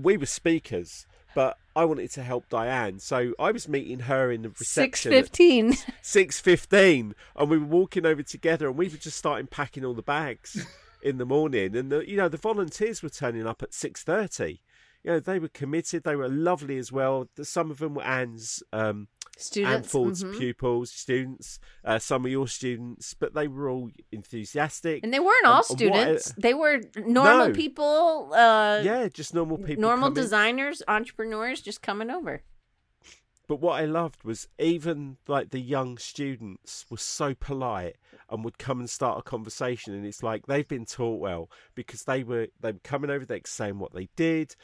we were speakers, but I wanted to help Diane, so I was meeting her in the reception. Six fifteen. Six fifteen, and we were walking over together, and we were just starting packing all the bags in the morning, and the, you know the volunteers were turning up at six thirty you know, they were committed. They were lovely as well. Some of them were Anne's um, students, Anne Ford's mm-hmm. pupils, students. Uh, some of your students, but they were all enthusiastic. And they weren't all students. they were normal no. people. Uh, yeah, just normal people. Normal designers, entrepreneurs, just coming over. But what I loved was even like the young students were so polite and would come and start a conversation, and it's like they've been taught well because they were they were coming over, they saying what they did,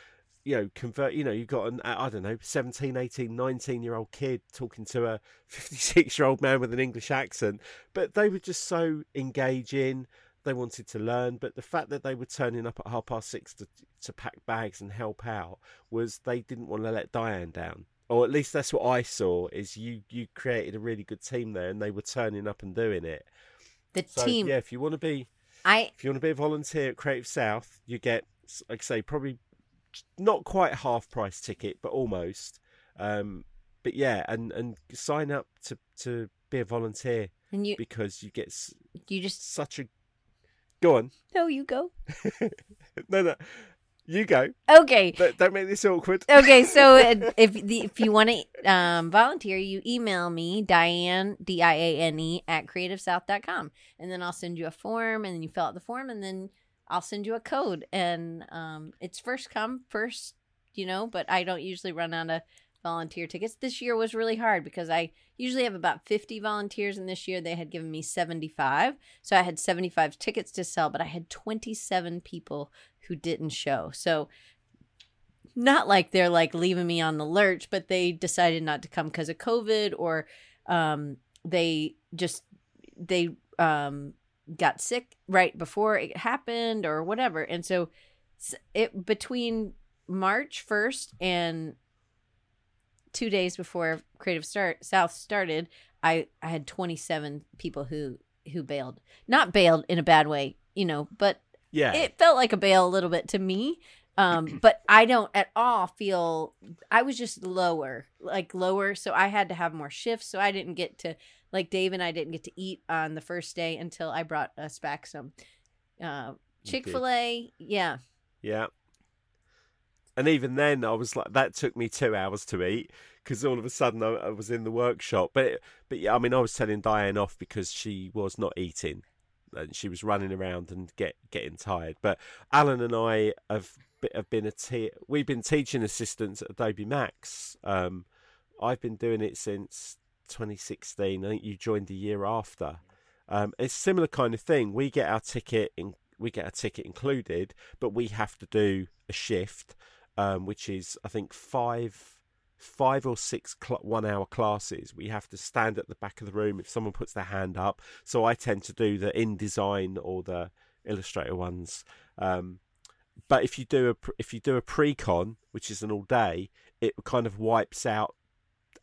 you know convert you know you've got an i don't know 17 18 19 year old kid talking to a 56 year old man with an english accent. But they were just so engaging. They wanted to learn. But the fact that they were turning up at half past six to, to pack bags and help out was they didn't want to let diane down. Or at least that's what i saw is you you created a really good team there and they were turning up and doing it. The so, team yeah if you want to be i if you want to be a volunteer at creative south you get like I say probably not quite half price ticket, but almost. Um, but yeah, and and sign up to to be a volunteer, and you because you get you just such a go on. No, you go. no, no. You go. Okay. Don't, don't make this awkward. Okay, so uh, if the, if you want to um, volunteer, you email me Diane D I A N E at creativesouth.com, and then I'll send you a form, and then you fill out the form, and then I'll send you a code, and um, it's first come first, you know. But I don't usually run out of volunteer tickets. This year was really hard because I usually have about 50 volunteers, and this year they had given me 75. So I had 75 tickets to sell, but I had 27 people who didn't show. So not like they're like leaving me on the lurch, but they decided not to come because of COVID or um, they just they um, got sick right before it happened or whatever. And so it between March 1st and two days before Creative Start South started, I I had 27 people who who bailed. Not bailed in a bad way, you know, but Yeah. it felt like a bail a little bit to me. Um, but I don't at all feel I was just lower, like lower. So I had to have more shifts. So I didn't get to like Dave and I didn't get to eat on the first day until I brought us back some uh, Chick Fil A. Yeah, Yeah. And even then, I was like, that took me two hours to eat because all of a sudden I, I was in the workshop. But but yeah, I mean, I was telling Diane off because she was not eating and she was running around and get getting tired. But Alan and I have have been a te- we've been teaching assistants at Adobe Max. Um, I've been doing it since 2016. I think you joined the year after. Um, it's a similar kind of thing. We get our ticket in, we get a ticket included, but we have to do a shift, um, which is I think five five or six cl- one hour classes. We have to stand at the back of the room if someone puts their hand up. So I tend to do the InDesign or the Illustrator ones. Um, but if you do a if you do a pre-con, which is an all day, it kind of wipes out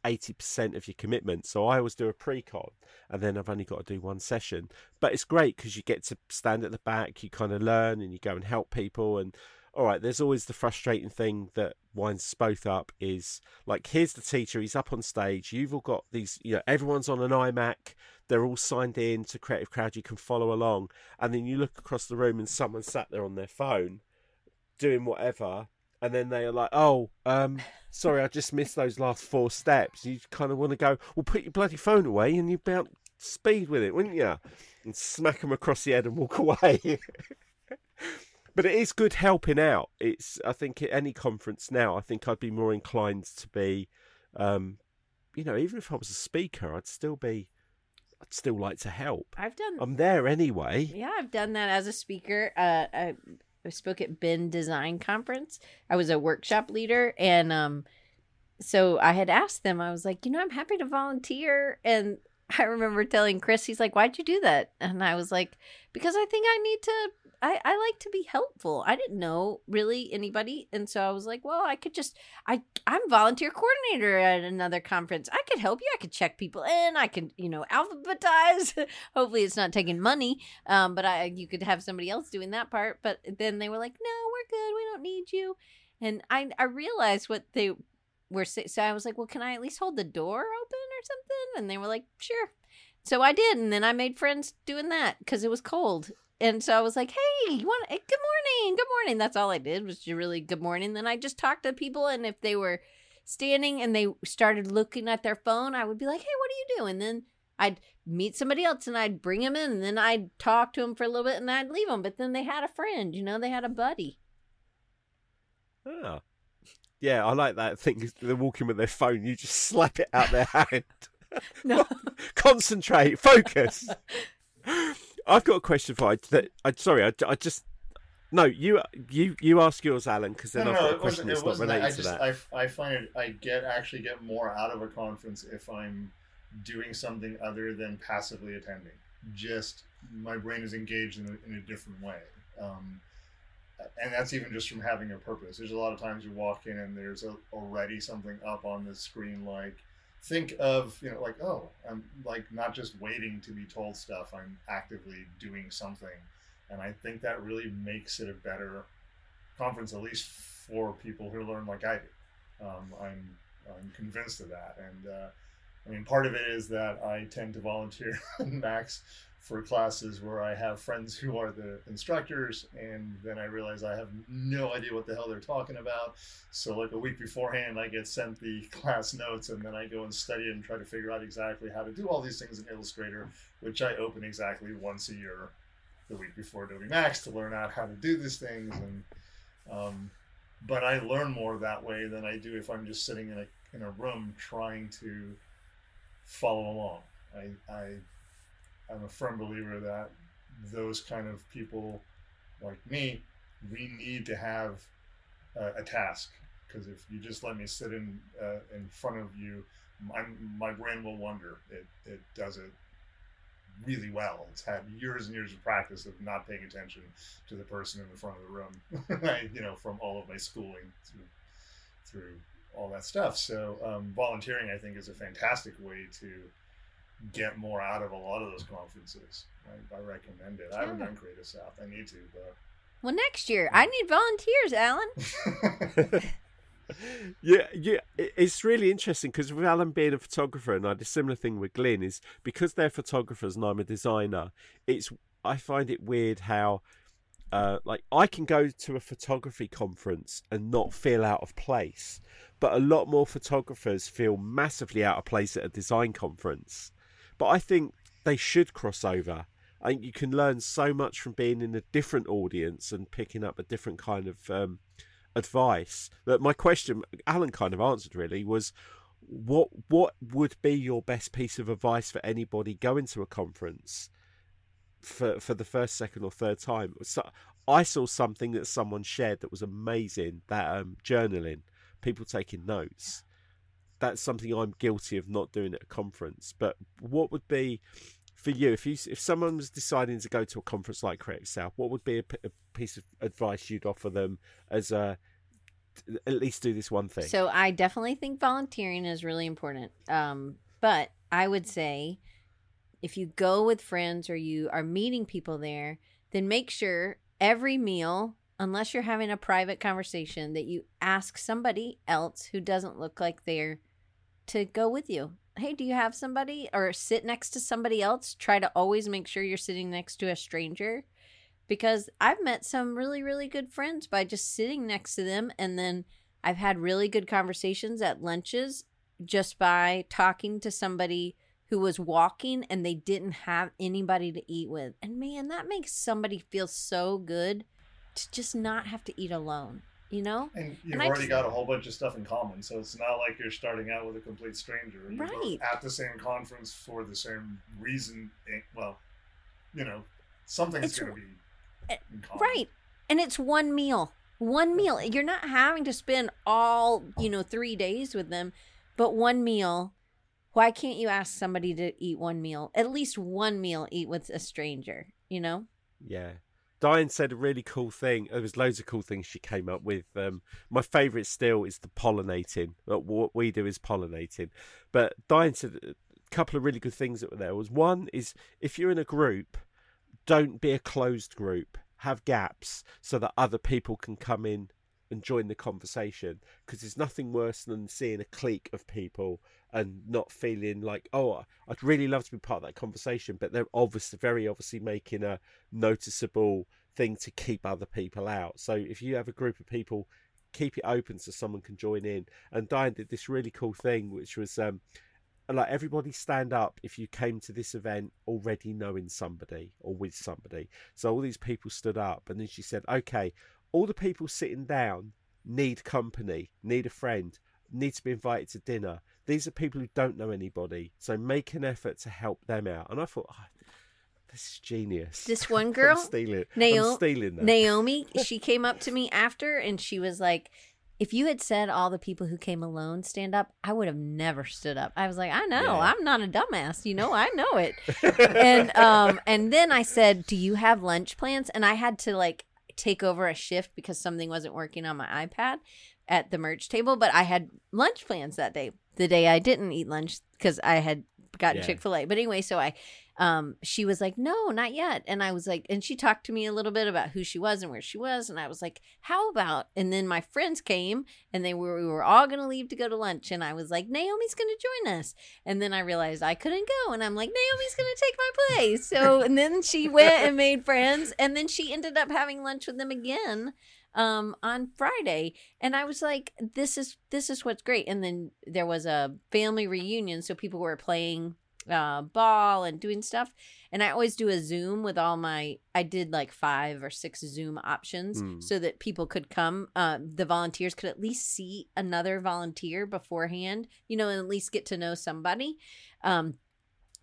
eighty percent of your commitment. So I always do a pre-con, and then I've only got to do one session. But it's great because you get to stand at the back, you kind of learn, and you go and help people. And all right, there's always the frustrating thing that winds both up is like here's the teacher, he's up on stage. You've all got these, you know, everyone's on an iMac. They're all signed in to Creative Cloud. You can follow along, and then you look across the room and someone sat there on their phone doing whatever and then they are like oh um sorry i just missed those last four steps. You kind of want to go well put your bloody phone away and you about speed with it wouldn't you and smack them across the head and walk away. But it is good helping out. It's i think at any conference now i think i'd be more inclined to be um you know even if i was a speaker i'd still be i'd still like to help. I've done i'm there anyway. Yeah, I've done that as a speaker. Uh, I, I spoke at Ben Design Conference. I was a workshop leader, and um, so I had asked them. I was like, you know, I'm happy to volunteer, and I remember telling Chris, he's like, "Why'd you do that?" And I was like, "Because I think I need to. I I like to be helpful. I didn't know really anybody, and so I was like, well, I could just. I I'm volunteer coordinator at another conference. I could help you. I could check people in. I could you know alphabetize. Hopefully, it's not taking money. Um, but I you could have somebody else doing that part. But then they were like, no, we're good. We don't need you. And I I realized what they were say- so I was like, well, can I at least hold the door open or something? And they were like, sure. So I did, and then I made friends doing that because it was cold. And so I was like, "Hey, you want? eh, Good morning, good morning." That's all I did was just really good morning. Then I just talked to people, and if they were standing and they started looking at their phone, I would be like, "Hey, what are you doing?" Then I'd meet somebody else, and I'd bring them in, and then I'd talk to them for a little bit, and I'd leave them. But then they had a friend, you know, they had a buddy. Ah. Yeah, I like that thing. They're walking with their phone. You just slap it out their hand. No, Concentrate, focus. I've got a question for you. That I sorry, I, I just no. You you you ask yours, Alan, because then no, I've no, got a question that's not wasn't. that. related I to just that. I, I find it. I get actually get more out of a conference if I'm doing something other than passively attending. Just my brain is engaged in a, in a different way. Um, and that's even just from having a purpose. There's a lot of times you walk in and there's a, already something up on the screen. Like, think of you know, like oh, I'm like not just waiting to be told stuff. I'm actively doing something, and I think that really makes it a better conference, at least for people who learn like I do. Um, I'm I'm convinced of that, and uh, I mean, part of it is that I tend to volunteer max for classes where I have friends who are the instructors, and then I realize I have no idea what the hell they're talking about. So, like a week beforehand, I get sent the class notes, and then I go and study and try to figure out exactly how to do all these things in Illustrator, which I open exactly once a year, the week before Adobe Max, to learn out how to do these things. And um, but I learn more that way than I do if I'm just sitting in a in a room trying to follow along. I, I I'm a firm believer that those kind of people like me, we need to have a task because if you just let me sit in uh, in front of you, my, my brain will wander. It it does it really well. It's had years and years of practice of not paying attention to the person in the front of the room. you know, from all of my schooling through through all that stuff. So um, volunteering, I think, is a fantastic way to get more out of a lot of those conferences. I, I recommend it. I haven't done Creative South. I need to, but. Well, next year I need volunteers, Alan. yeah, yeah, it's really interesting because with Alan being a photographer, and I had a similar thing with Glenn, is because they're photographers and I'm a designer. It's I find it weird how, uh, like, I can go to a photography conference and not feel out of place, but a lot more photographers feel massively out of place at a design conference. But I think they should cross over. I think you can learn so much from being in a different audience and picking up a different kind of um, advice. That my question, Alan kind of answered really, was what what would be your best piece of advice for anybody going to a conference for for the first, second, or third time? So I saw something that someone shared that was amazing. That um, journaling people taking notes. That's something I'm guilty of not doing at a conference. But what would be for you if you if someone was deciding to go to a conference like Creative South? What would be a, a piece of advice you'd offer them as a at least do this one thing? So I definitely think volunteering is really important. Um, but I would say if you go with friends or you are meeting people there, then make sure every meal unless you're having a private conversation, that you ask somebody else who doesn't look like they're to go with you. Hey, do you have somebody or sit next to somebody else? Try to always make sure you're sitting next to a stranger because I've met some really, really good friends by just sitting next to them. And then I've had really good conversations at lunches just by talking to somebody who was walking and they didn't have anybody to eat with. And man, that makes somebody feel so good to just not have to eat alone you know? And you've and already just, got a whole bunch of stuff in common so it's not like you're starting out with a complete stranger you're right. at the same conference for the same reason eh, well you know something's going to be eh, right. And it's one meal one meal. You're not having to spend all you know three days with them but one meal. Why can't you ask somebody to eat one meal? At least one meal eat with a stranger you know? Yeah Diane said a really cool thing. There was loads of cool things she came up with. Um, my favourite still is the pollinating. What we do is pollinating. But Diane said a couple of really good things that were there. Was one is if you're in a group, don't be a closed group. Have gaps so that other people can come in and join the conversation because there's nothing worse than seeing a clique of people and not feeling like oh I'd really love to be part of that conversation but they're obviously very obviously making a noticeable thing to keep other people out. So if you have a group of people keep it open so someone can join in. And Diane did this really cool thing which was um like everybody stand up if you came to this event already knowing somebody or with somebody. So all these people stood up and then she said okay all the people sitting down need company, need a friend, need to be invited to dinner. These are people who don't know anybody, so make an effort to help them out. And I thought, oh, this is genius. This one girl, I'm stealing, Naomi, stealing that. Naomi, she came up to me after and she was like, if you had said all the people who came alone stand up, I would have never stood up. I was like, I know, yeah. I'm not a dumbass, you know, I know it. and um, and then I said, Do you have lunch plans? And I had to like take over a shift because something wasn't working on my iPad at the merch table, but I had lunch plans that day. The day I didn't eat lunch because I had gotten Yeah. Chick Fil A. But anyway, so I, um, she was like, no, not yet, and I was like, and she talked to me a little bit about who she was and where she was, and I was like, how about? And then my friends came, and they were we were all gonna leave to go to lunch, and I was like, Naomi's gonna join us, and then I realized I couldn't go, and I'm like, Naomi's gonna take my place. So and then she went and made friends, and then she ended up having lunch with them again um on Friday and I was like this is this is what's great and then there was a family reunion so people were playing uh ball and doing stuff and I always do a zoom with all my I did like 5 or 6 zoom options Hmm. so that people could come uh, the volunteers could at least see another volunteer beforehand you know and at least get to know somebody um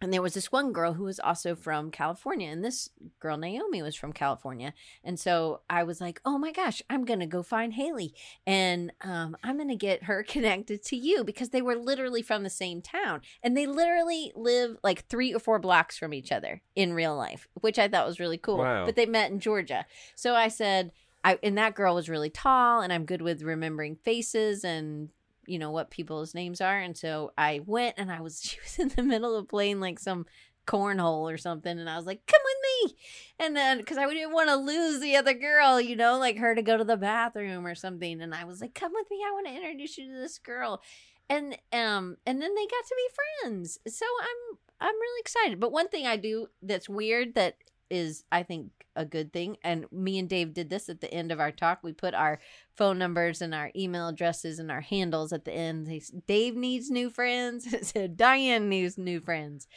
and there was this one girl who was also from California, and this girl Naomi was from California, and so I was like, "Oh my gosh, I'm gonna go find Haley, and um, I'm gonna get her connected to you because they were literally from the same town, and they literally live like three or four blocks from each other in real life, which I thought was really cool. Wow. But they met in Georgia, so I said, I and that girl was really tall, and I'm good with remembering faces and you know what people's names are and so i went and i was she was in the middle of playing like some cornhole or something and i was like come with me! And then because i didn't want to lose the other girl you know like her to go to the bathroom or something and i was like come with me i want to introduce you to this girl. And um and then they got to be friends. So i'm i'm really excited. But one thing i do that's weird that is i think a good thing and me and dave did this at the end of our talk we put our phone numbers and our email addresses and our handles at the end. They, Dave needs new friends. so Diane needs new friends.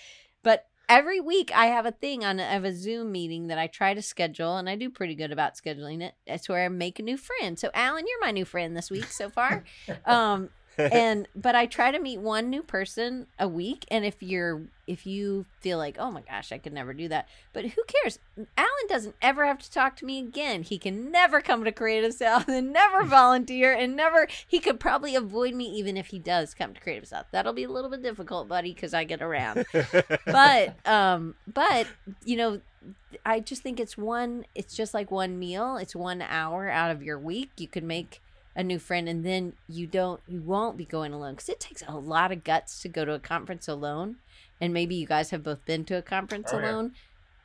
But every week I have a thing on I have a Zoom meeting that I try to schedule, and I do pretty good about scheduling it. That's where I make a new friend. So Alan, you're my new friend this week so far. um, and but I try to meet one new person a week. And if you're if you feel like, oh my gosh, I could never do that, but who cares? Alan doesn't ever have to talk to me again. He can never come to Creative South and never volunteer and never. He could probably avoid me even if he does come to Creative South. That'll be a little bit difficult, buddy, because I get around. but um, but you know, I just think it's one. It's just like one meal. It's one hour out of your week. You could make a new friend, and then you don't. You won't be going alone because it takes a lot of guts to go to a conference alone. And maybe you guys have both been to a conference Oh, yeah. alone.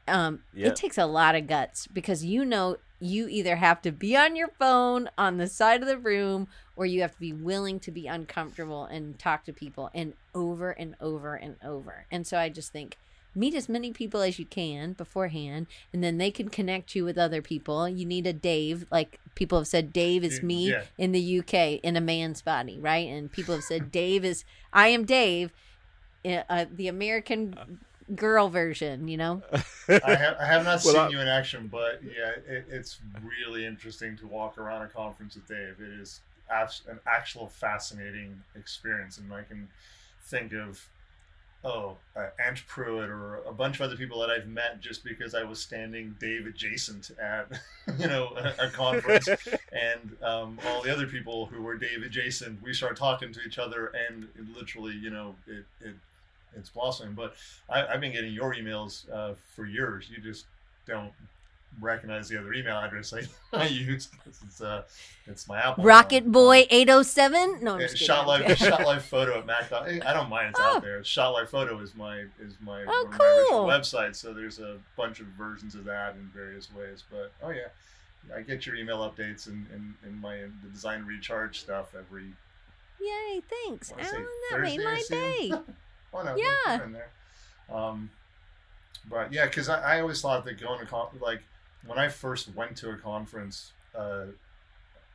Um, Yeah. it takes a lot of guts because you know you either have to be on your phone on the side of the room or you have to be willing to be uncomfortable and talk to people and over and over and over. And so I just think meet as many people as you can beforehand and then they can connect you with other people. You need a Dave, like people have said Dave is me Yeah. in the UK in a man's body, right? And people have said Dave is I am Dave, uh, uh, the American girl version, you know? I have, I have not Well, seen I- you in action, but yeah, it, it's really interesting to walk around a conference with Dave. It is an actual fascinating experience, and I can think of oh uh, Ant Pruitt or a bunch of other people that I've met just because I was standing Dave adjacent at you know a, a conference, and um, all the other people who were Dave adjacent, we start talking to each other, and it literally you know it. it it's blossoming, but I, I've been getting your emails uh, for years. You just don't recognize the other email address I, I use it's uh it's my Apple. Rocket one. Boy 807? No, I'm just shot live, shot live photo at Mac. I don't mind it's Oh. out there. Shot live photo is my is my, Oh, one of my cool. website. So there's a bunch of versions of that in various ways. But oh yeah, I get your email updates and and, and my the design recharge stuff every Yay, thanks. Alan, that made my day. oh no, Yeah. Um, but yeah, because I, I always thought that going to like when I first went to a conference uh,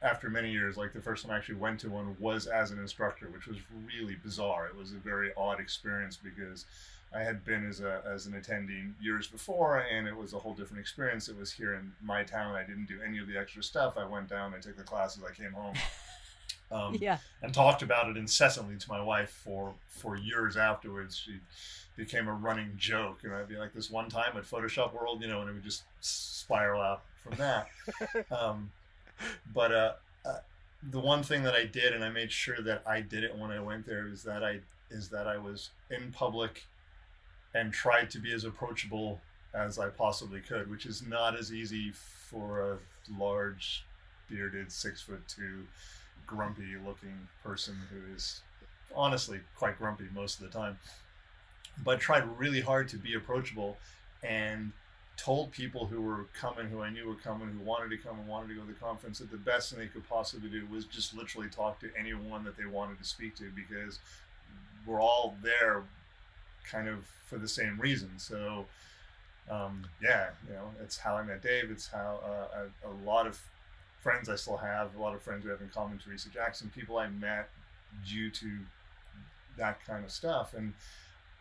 after many years, like the first time I actually went to one was as an instructor, which was really bizarre. It was a very odd experience because I had been as a as an attendee years before, and it was a whole different experience. It was here in my town. I didn't do any of the extra stuff. I went down, I took the classes, I came home. Um, Yeah. and talked about it incessantly to my wife for for years afterwards. She became a running joke, and I'd be like, "This one time at Photoshop World, you know," and it would just spiral out from that. um, but uh, uh, the one thing that I did, and I made sure that I did it when I went there, is that I is that I was in public and tried to be as approachable as I possibly could, which is not as easy for a large, bearded, six foot two, grumpy looking person who is honestly quite grumpy most of the time. But tried really hard to be approachable and told people who were coming, who I knew were coming, who wanted to come and wanted to go to the conference, that the best thing they could possibly do was just literally talk to anyone that they wanted to speak to because we're all there kind of for the same reason. So, um, yeah, you know, it's how I met Dave. It's how uh, I, a lot of friends I still have, a lot of friends we have in common, Teresa Jackson, people I met due to that kind of stuff. And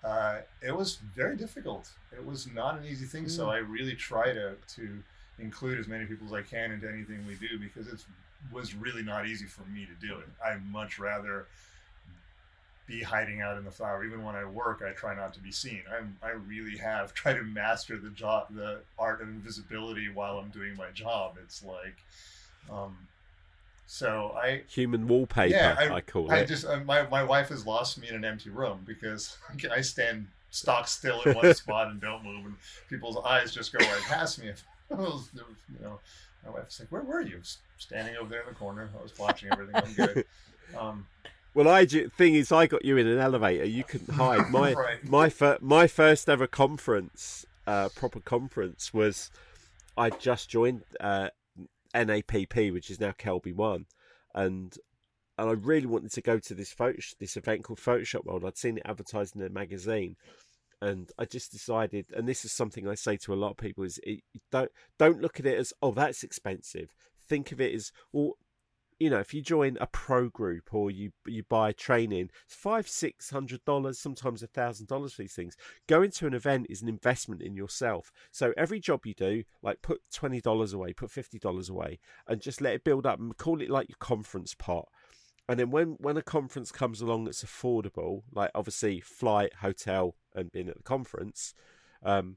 uh, it was very difficult. It was not an easy thing. Mm. So I really try to, to include as many people as I can into anything we do because it was really not easy for me to do it. I much rather be hiding out in the flower. Even when I work, I try not to be seen. I'm, I really have tried to master the job, the art of invisibility while I'm doing my job. It's like, um, so I human wallpaper. Yeah, I, I call I it. I just uh, my my wife has lost me in an empty room because I stand stock still in one spot and don't move, and people's eyes just go right past me. you know, my wife's like, "Where were you?" Standing over there in the corner. I was watching everything. I'm good. Um, well, I thing is, I got you in an elevator. You couldn't hide. My right. my fir- my first ever conference, uh, proper conference, was I just joined uh, NAPP, which is now Kelby One, and and I really wanted to go to this photo this event called Photoshop World. I'd seen it advertised in a magazine, and I just decided. And this is something I say to a lot of people: is it, don't don't look at it as oh that's expensive. Think of it as well you know, if you join a pro group or you you buy training, it's five, six hundred dollars, sometimes a thousand dollars for these things. Going to an event is an investment in yourself. So every job you do, like put twenty dollars away, put fifty dollars away, and just let it build up and call it like your conference pot. And then when when a conference comes along that's affordable, like obviously flight, hotel, and being at the conference, um,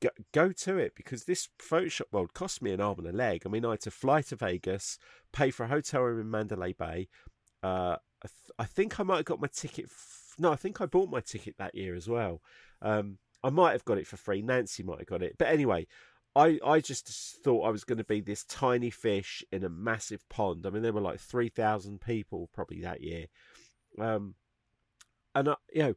go, go to it because this Photoshop world cost me an arm and a leg. I mean, I had to fly to Vegas, pay for a hotel room in Mandalay Bay. Uh, I, th- I, think I might have got my ticket. F- no, I think I bought my ticket that year as well. Um, I might have got it for free. Nancy might have got it. But anyway, I, I just thought I was going to be this tiny fish in a massive pond. I mean, there were like 3,000 people probably that year. Um, and, uh, you know,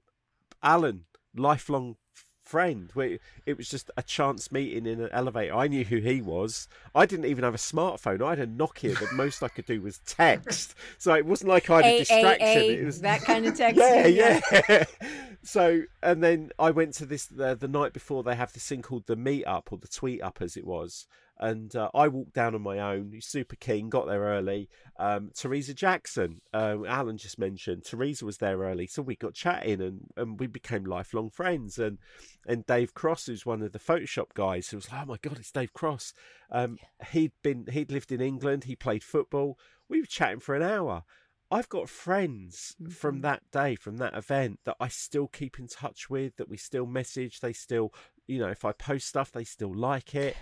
Alan, lifelong friend. Where it was just a chance meeting in an elevator. I knew who he was. I didn't even have a smartphone. I had a Nokia. The most I could do was text. So it wasn't like I had a, a distraction. A, a, it was that kind of text. yeah, yeah. so and then I went to this the, the night before. They have this thing called the meet up or the tweet up, as it was, and uh, I walked down on my own. He's super keen, got there early. Um, Teresa Jackson, uh, Alan just mentioned, Teresa was there early, so we got chatting and, and we became lifelong friends. And and Dave Cross, who's one of the Photoshop guys, who was like, "Oh my god, it's Dave Cross." Um, he'd been he'd lived in England, he played football. We were chatting for an hour. I've got friends mm-hmm. from that day, from that event, that I still keep in touch with, that we still message. They still, you know, if I post stuff, they still like it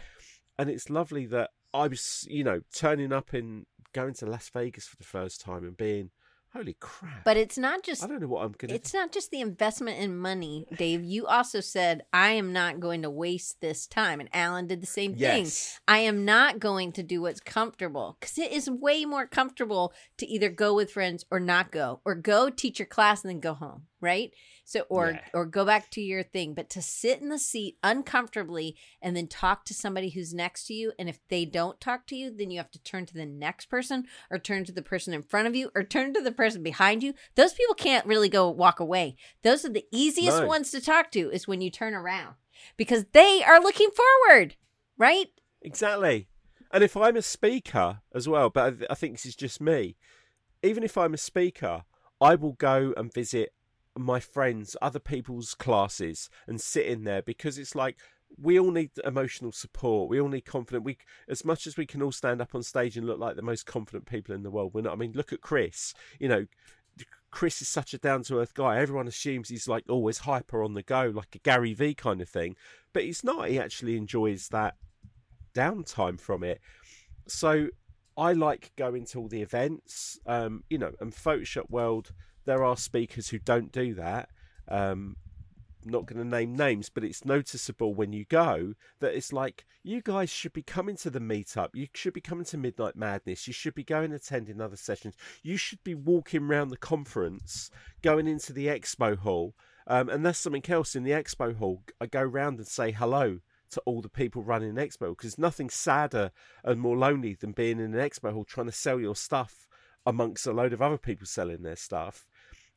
and it's lovely that I was, you know, turning up in going to Las Vegas for the first time and being, holy crap! But it's not just. I don't know what I'm gonna. It's do. not just the investment in money, Dave. You also said I am not going to waste this time, and Alan did the same thing. I am not going to do what's comfortable because it is way more comfortable to either go with friends or not go, or go teach your class and then go home, right? So or yeah. or go back to your thing, but to sit in the seat uncomfortably and then talk to somebody who's next to you and if they don't talk to you, then you have to turn to the next person or turn to the person in front of you or turn to the person behind you. Those people can't really go walk away. Those are the easiest ones to talk to is when you turn around because they are looking forward, right? Exactly. And if I'm a speaker as well, but I think this is just me, even if I'm a speaker, I will go and visit my friends, other people's classes, and sit in there because it's like we all need emotional support. We all need confidence. We, as much as we can all stand up on stage and look like the most confident people in the world, we're not. I mean, look at Chris. You know, Chris is such a down to earth guy. Everyone assumes he's like always hyper on the go, like a Gary Vee kind of thing. But he's not. He actually enjoys that downtime from it. So I like going to all the events. Um, you know, and Photoshop World there are speakers who don't do that. Um, not going to name names, but it's noticeable when you go that it's like you guys should be coming to the meetup. You should be coming to Midnight Madness. You should be going attending other sessions. You should be walking around the conference, going into the expo hall, Um, and that's something else in the expo hall. I go round and say hello to all the people running an expo because nothing sadder and more lonely than being in an expo hall trying to sell your stuff amongst a load of other people selling their stuff.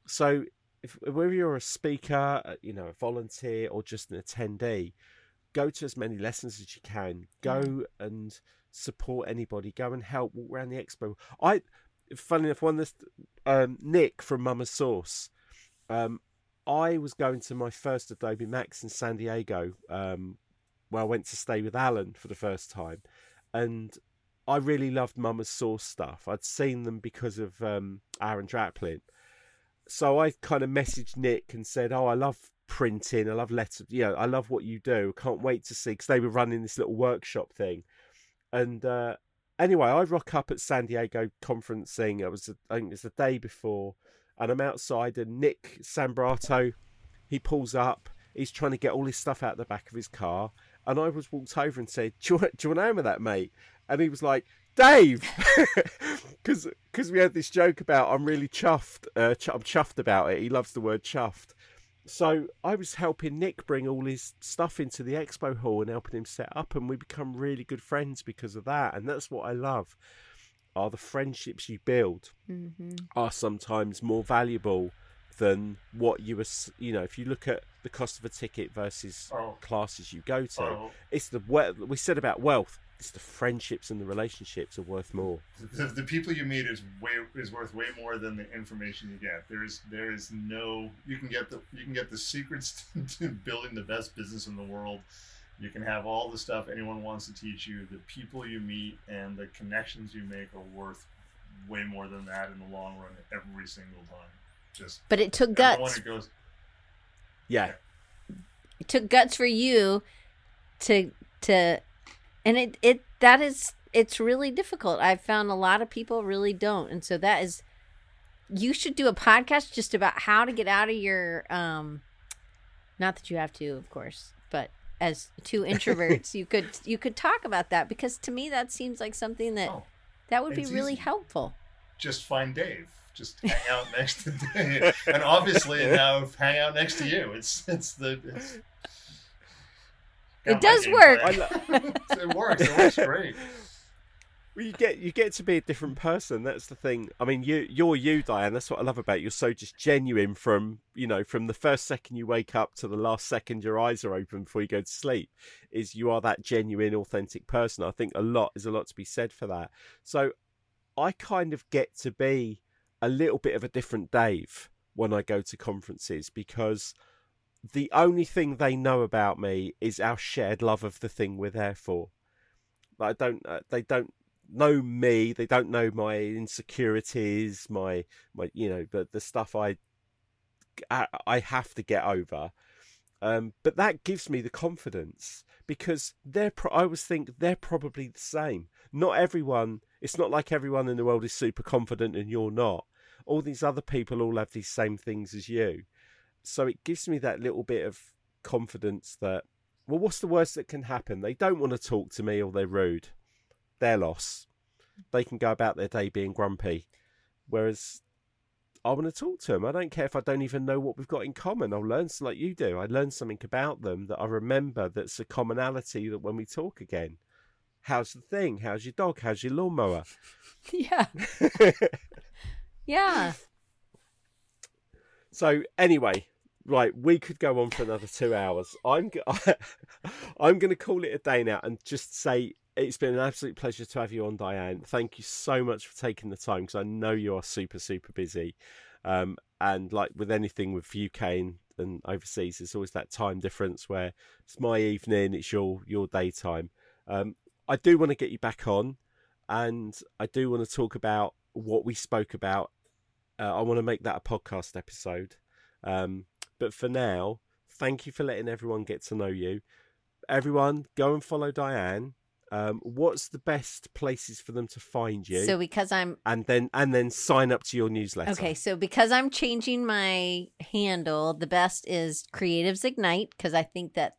So, if, whether you're a speaker, uh, you know, a volunteer, or just an attendee, go to as many lessons as you can. Go and support anybody. Go and help. Walk around the expo. I, funny enough, one this um, Nick from Mama's Sauce. Um, I was going to my first Adobe Max in San Diego, um, where I went to stay with Alan for the first time, and I really loved Mama's Sauce stuff. I'd seen them because of um, Aaron Draplin, so I kind of messaged Nick and said, "Oh, I love printing. I love letters. You know, I love what you do. Can't wait to see." Because they were running this little workshop thing, and uh, anyway, I rock up at San Diego conferencing. It was, I think, it was the day before, and I'm outside, and Nick Sambrato, he pulls up. He's trying to get all his stuff out the back of his car, and I was walked over and said, "Do you want, do you want home of that, mate?" And he was like, "Dave," because because we had this joke about I'm really chuffed. Uh, ch- I'm chuffed about it. He loves the word chuffed. So I was helping Nick bring all his stuff into the expo hall and helping him set up, and we become really good friends because of that. And that's what I love. Are the friendships you build Mm-hmm. are sometimes more valuable than what you were. You know, if you look at the cost of a ticket versus Oh. classes you go to, Oh, it's the we- we said about wealth. It's the friendships and the relationships are worth more. the, the people you meet is way is worth way more than the information you get. There is there is no you can get the you can get the secrets to building the best business in the world. You can have all the stuff anyone wants to teach you. The people you meet and the connections you make are worth way more than that in the long run every single time. Just But it took guts. that goes Yeah, It took guts for you to to, and it it that is it's really difficult. I've found a lot of people really don't, and so that is. You should do a podcast just about how to get out of your um. Not that you have to, of course, but as two introverts, you could you could talk about that because to me that seems like something that oh, that would be really easy. helpful. just find Dave. Just hang out next to Dave, and obviously now hang out next to you. It's it's the. It's, It does game work. plan. it works. It works great. Well, you get you get to be a different person. That's the thing. I mean, you you're you, Diane. That's what I love about you. You're so just genuine from you know from the first second you wake up to the last second your eyes are open before you go to sleep. Is you are that genuine, authentic person. I think a lot is a lot to be said for that. So, I kind of get to be a little bit of a different Dave when I go to conferences because the only thing they know about me is our shared love of the thing we're there for. I don't. Uh, they don't know me. They don't know my insecurities, my my you know the the stuff I I, I have to get over. Um, but that gives me the confidence because they're. Pro- I always think they're probably the same. Not everyone. It's not like everyone in the world is super confident and you're not. All these other people all have these same things as you. So it gives me that little bit of confidence that well, what's the worst that can happen? They don't want to talk to me or they're rude. Their loss. They can go about their day being grumpy. Whereas I want to talk to them. I don't care if I don't even know what we've got in common. I'll learn like you do. I learn something about them that I remember that's a commonality that when we talk again. How's the thing? How's your dog? How's your lawnmower? Yeah, yeah. So anyway, right, we could go on for another two hours. I'm I'm going to call it a day now and just say it's been an absolute pleasure to have you on, Diane. Thank you so much for taking the time because I know you are super super busy. Um, and like with anything with UK and, and overseas, there's always that time difference where it's my evening, it's your your daytime. Um, I do want to get you back on, and I do want to talk about what we spoke about uh, I want to make that a podcast episode. Um, but for now, thank you for letting everyone get to know you. Everyone, go and follow Diane. Um, what's the best places for them to find you? So because I'm and then and then sign up to your newsletter. Okay, so because I'm changing my handle, the best is Creatives Ignite because I think that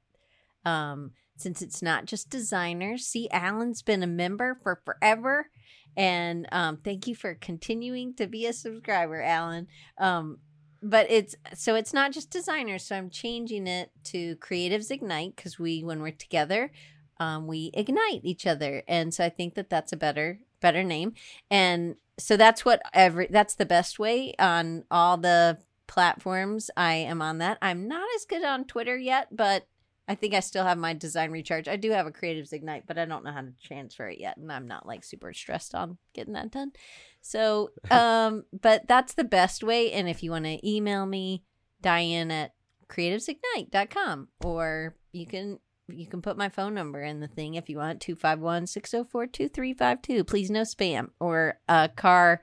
um since it's not just designers, see Alan's been a member for forever and um thank you for continuing to be a subscriber, Alan. Um but it's so it's not just designers. So I'm changing it to Creatives Ignite because we, when we're together, um, we ignite each other, and so I think that that's a better better name. And so that's what every that's the best way on all the platforms. I am on that. I'm not as good on Twitter yet, but I think I still have my design recharge. I do have a Creatives Ignite, but I don't know how to transfer it yet, and I'm not like super stressed on getting that done. So, um, but that's the best way. And if you want to email me, Diane at creativesignite.com, or you can you can put my phone number in the thing if you want 251-604-2352 please no spam or a car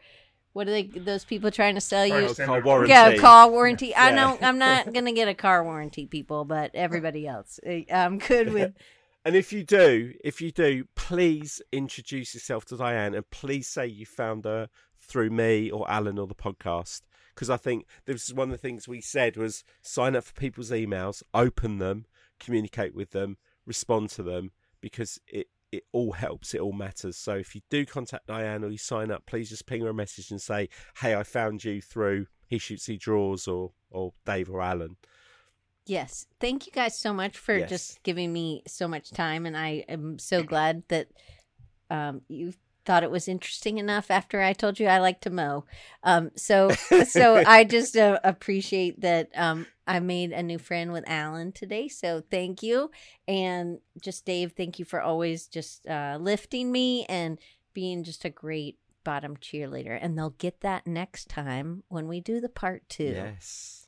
what are they those people trying to sell you Car extender. car warranty. yeah car warranty i Yeah. know i'm not gonna get a car warranty people but everybody else i'm good with And if you do, if you do, please introduce yourself to Diane and please say you found her through me or Alan or the podcast. Because I think this is one of the things we said was sign up for people's emails, open them, communicate with them, respond to them, because it, it all helps, it all matters. So if you do contact Diane or you sign up, please just ping her a message and say, Hey, I found you through He Shoots He Draws or or Dave or Alan. Yes. Thank you guys so much for Yes. just giving me so much time. And I am so glad that um, you thought it was interesting enough after I told you I like to mow. Um, so, so I just uh, appreciate that um, I made a new friend with Alan today. So thank you. And just Dave, thank you for always just uh, lifting me and being just a great bottom cheerleader. And they'll get that next time when we do the part two. Yes.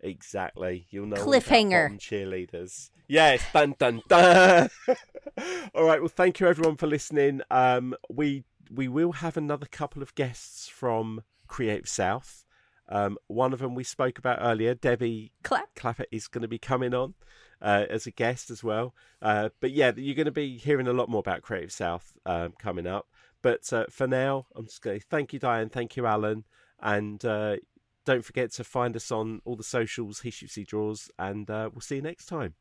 Exactly. You'll know Cliffhanger. cheerleaders. Yes, dun dun dun. all right. Well, thank you everyone for listening. Um, we we will have another couple of guests from Creative South. Um, one of them we spoke about earlier, Debbie Clap. Clapper is going to be coming on uh, as a guest as well. Uh, but yeah, you're going to be hearing a lot more about Creative South um, coming up. But uh, for now, I'm just going to thank you, Diane. Thank you, Alan. And uh, don't forget to find us on all the socials, He Shoots, Draws. And uh, we'll see you next time.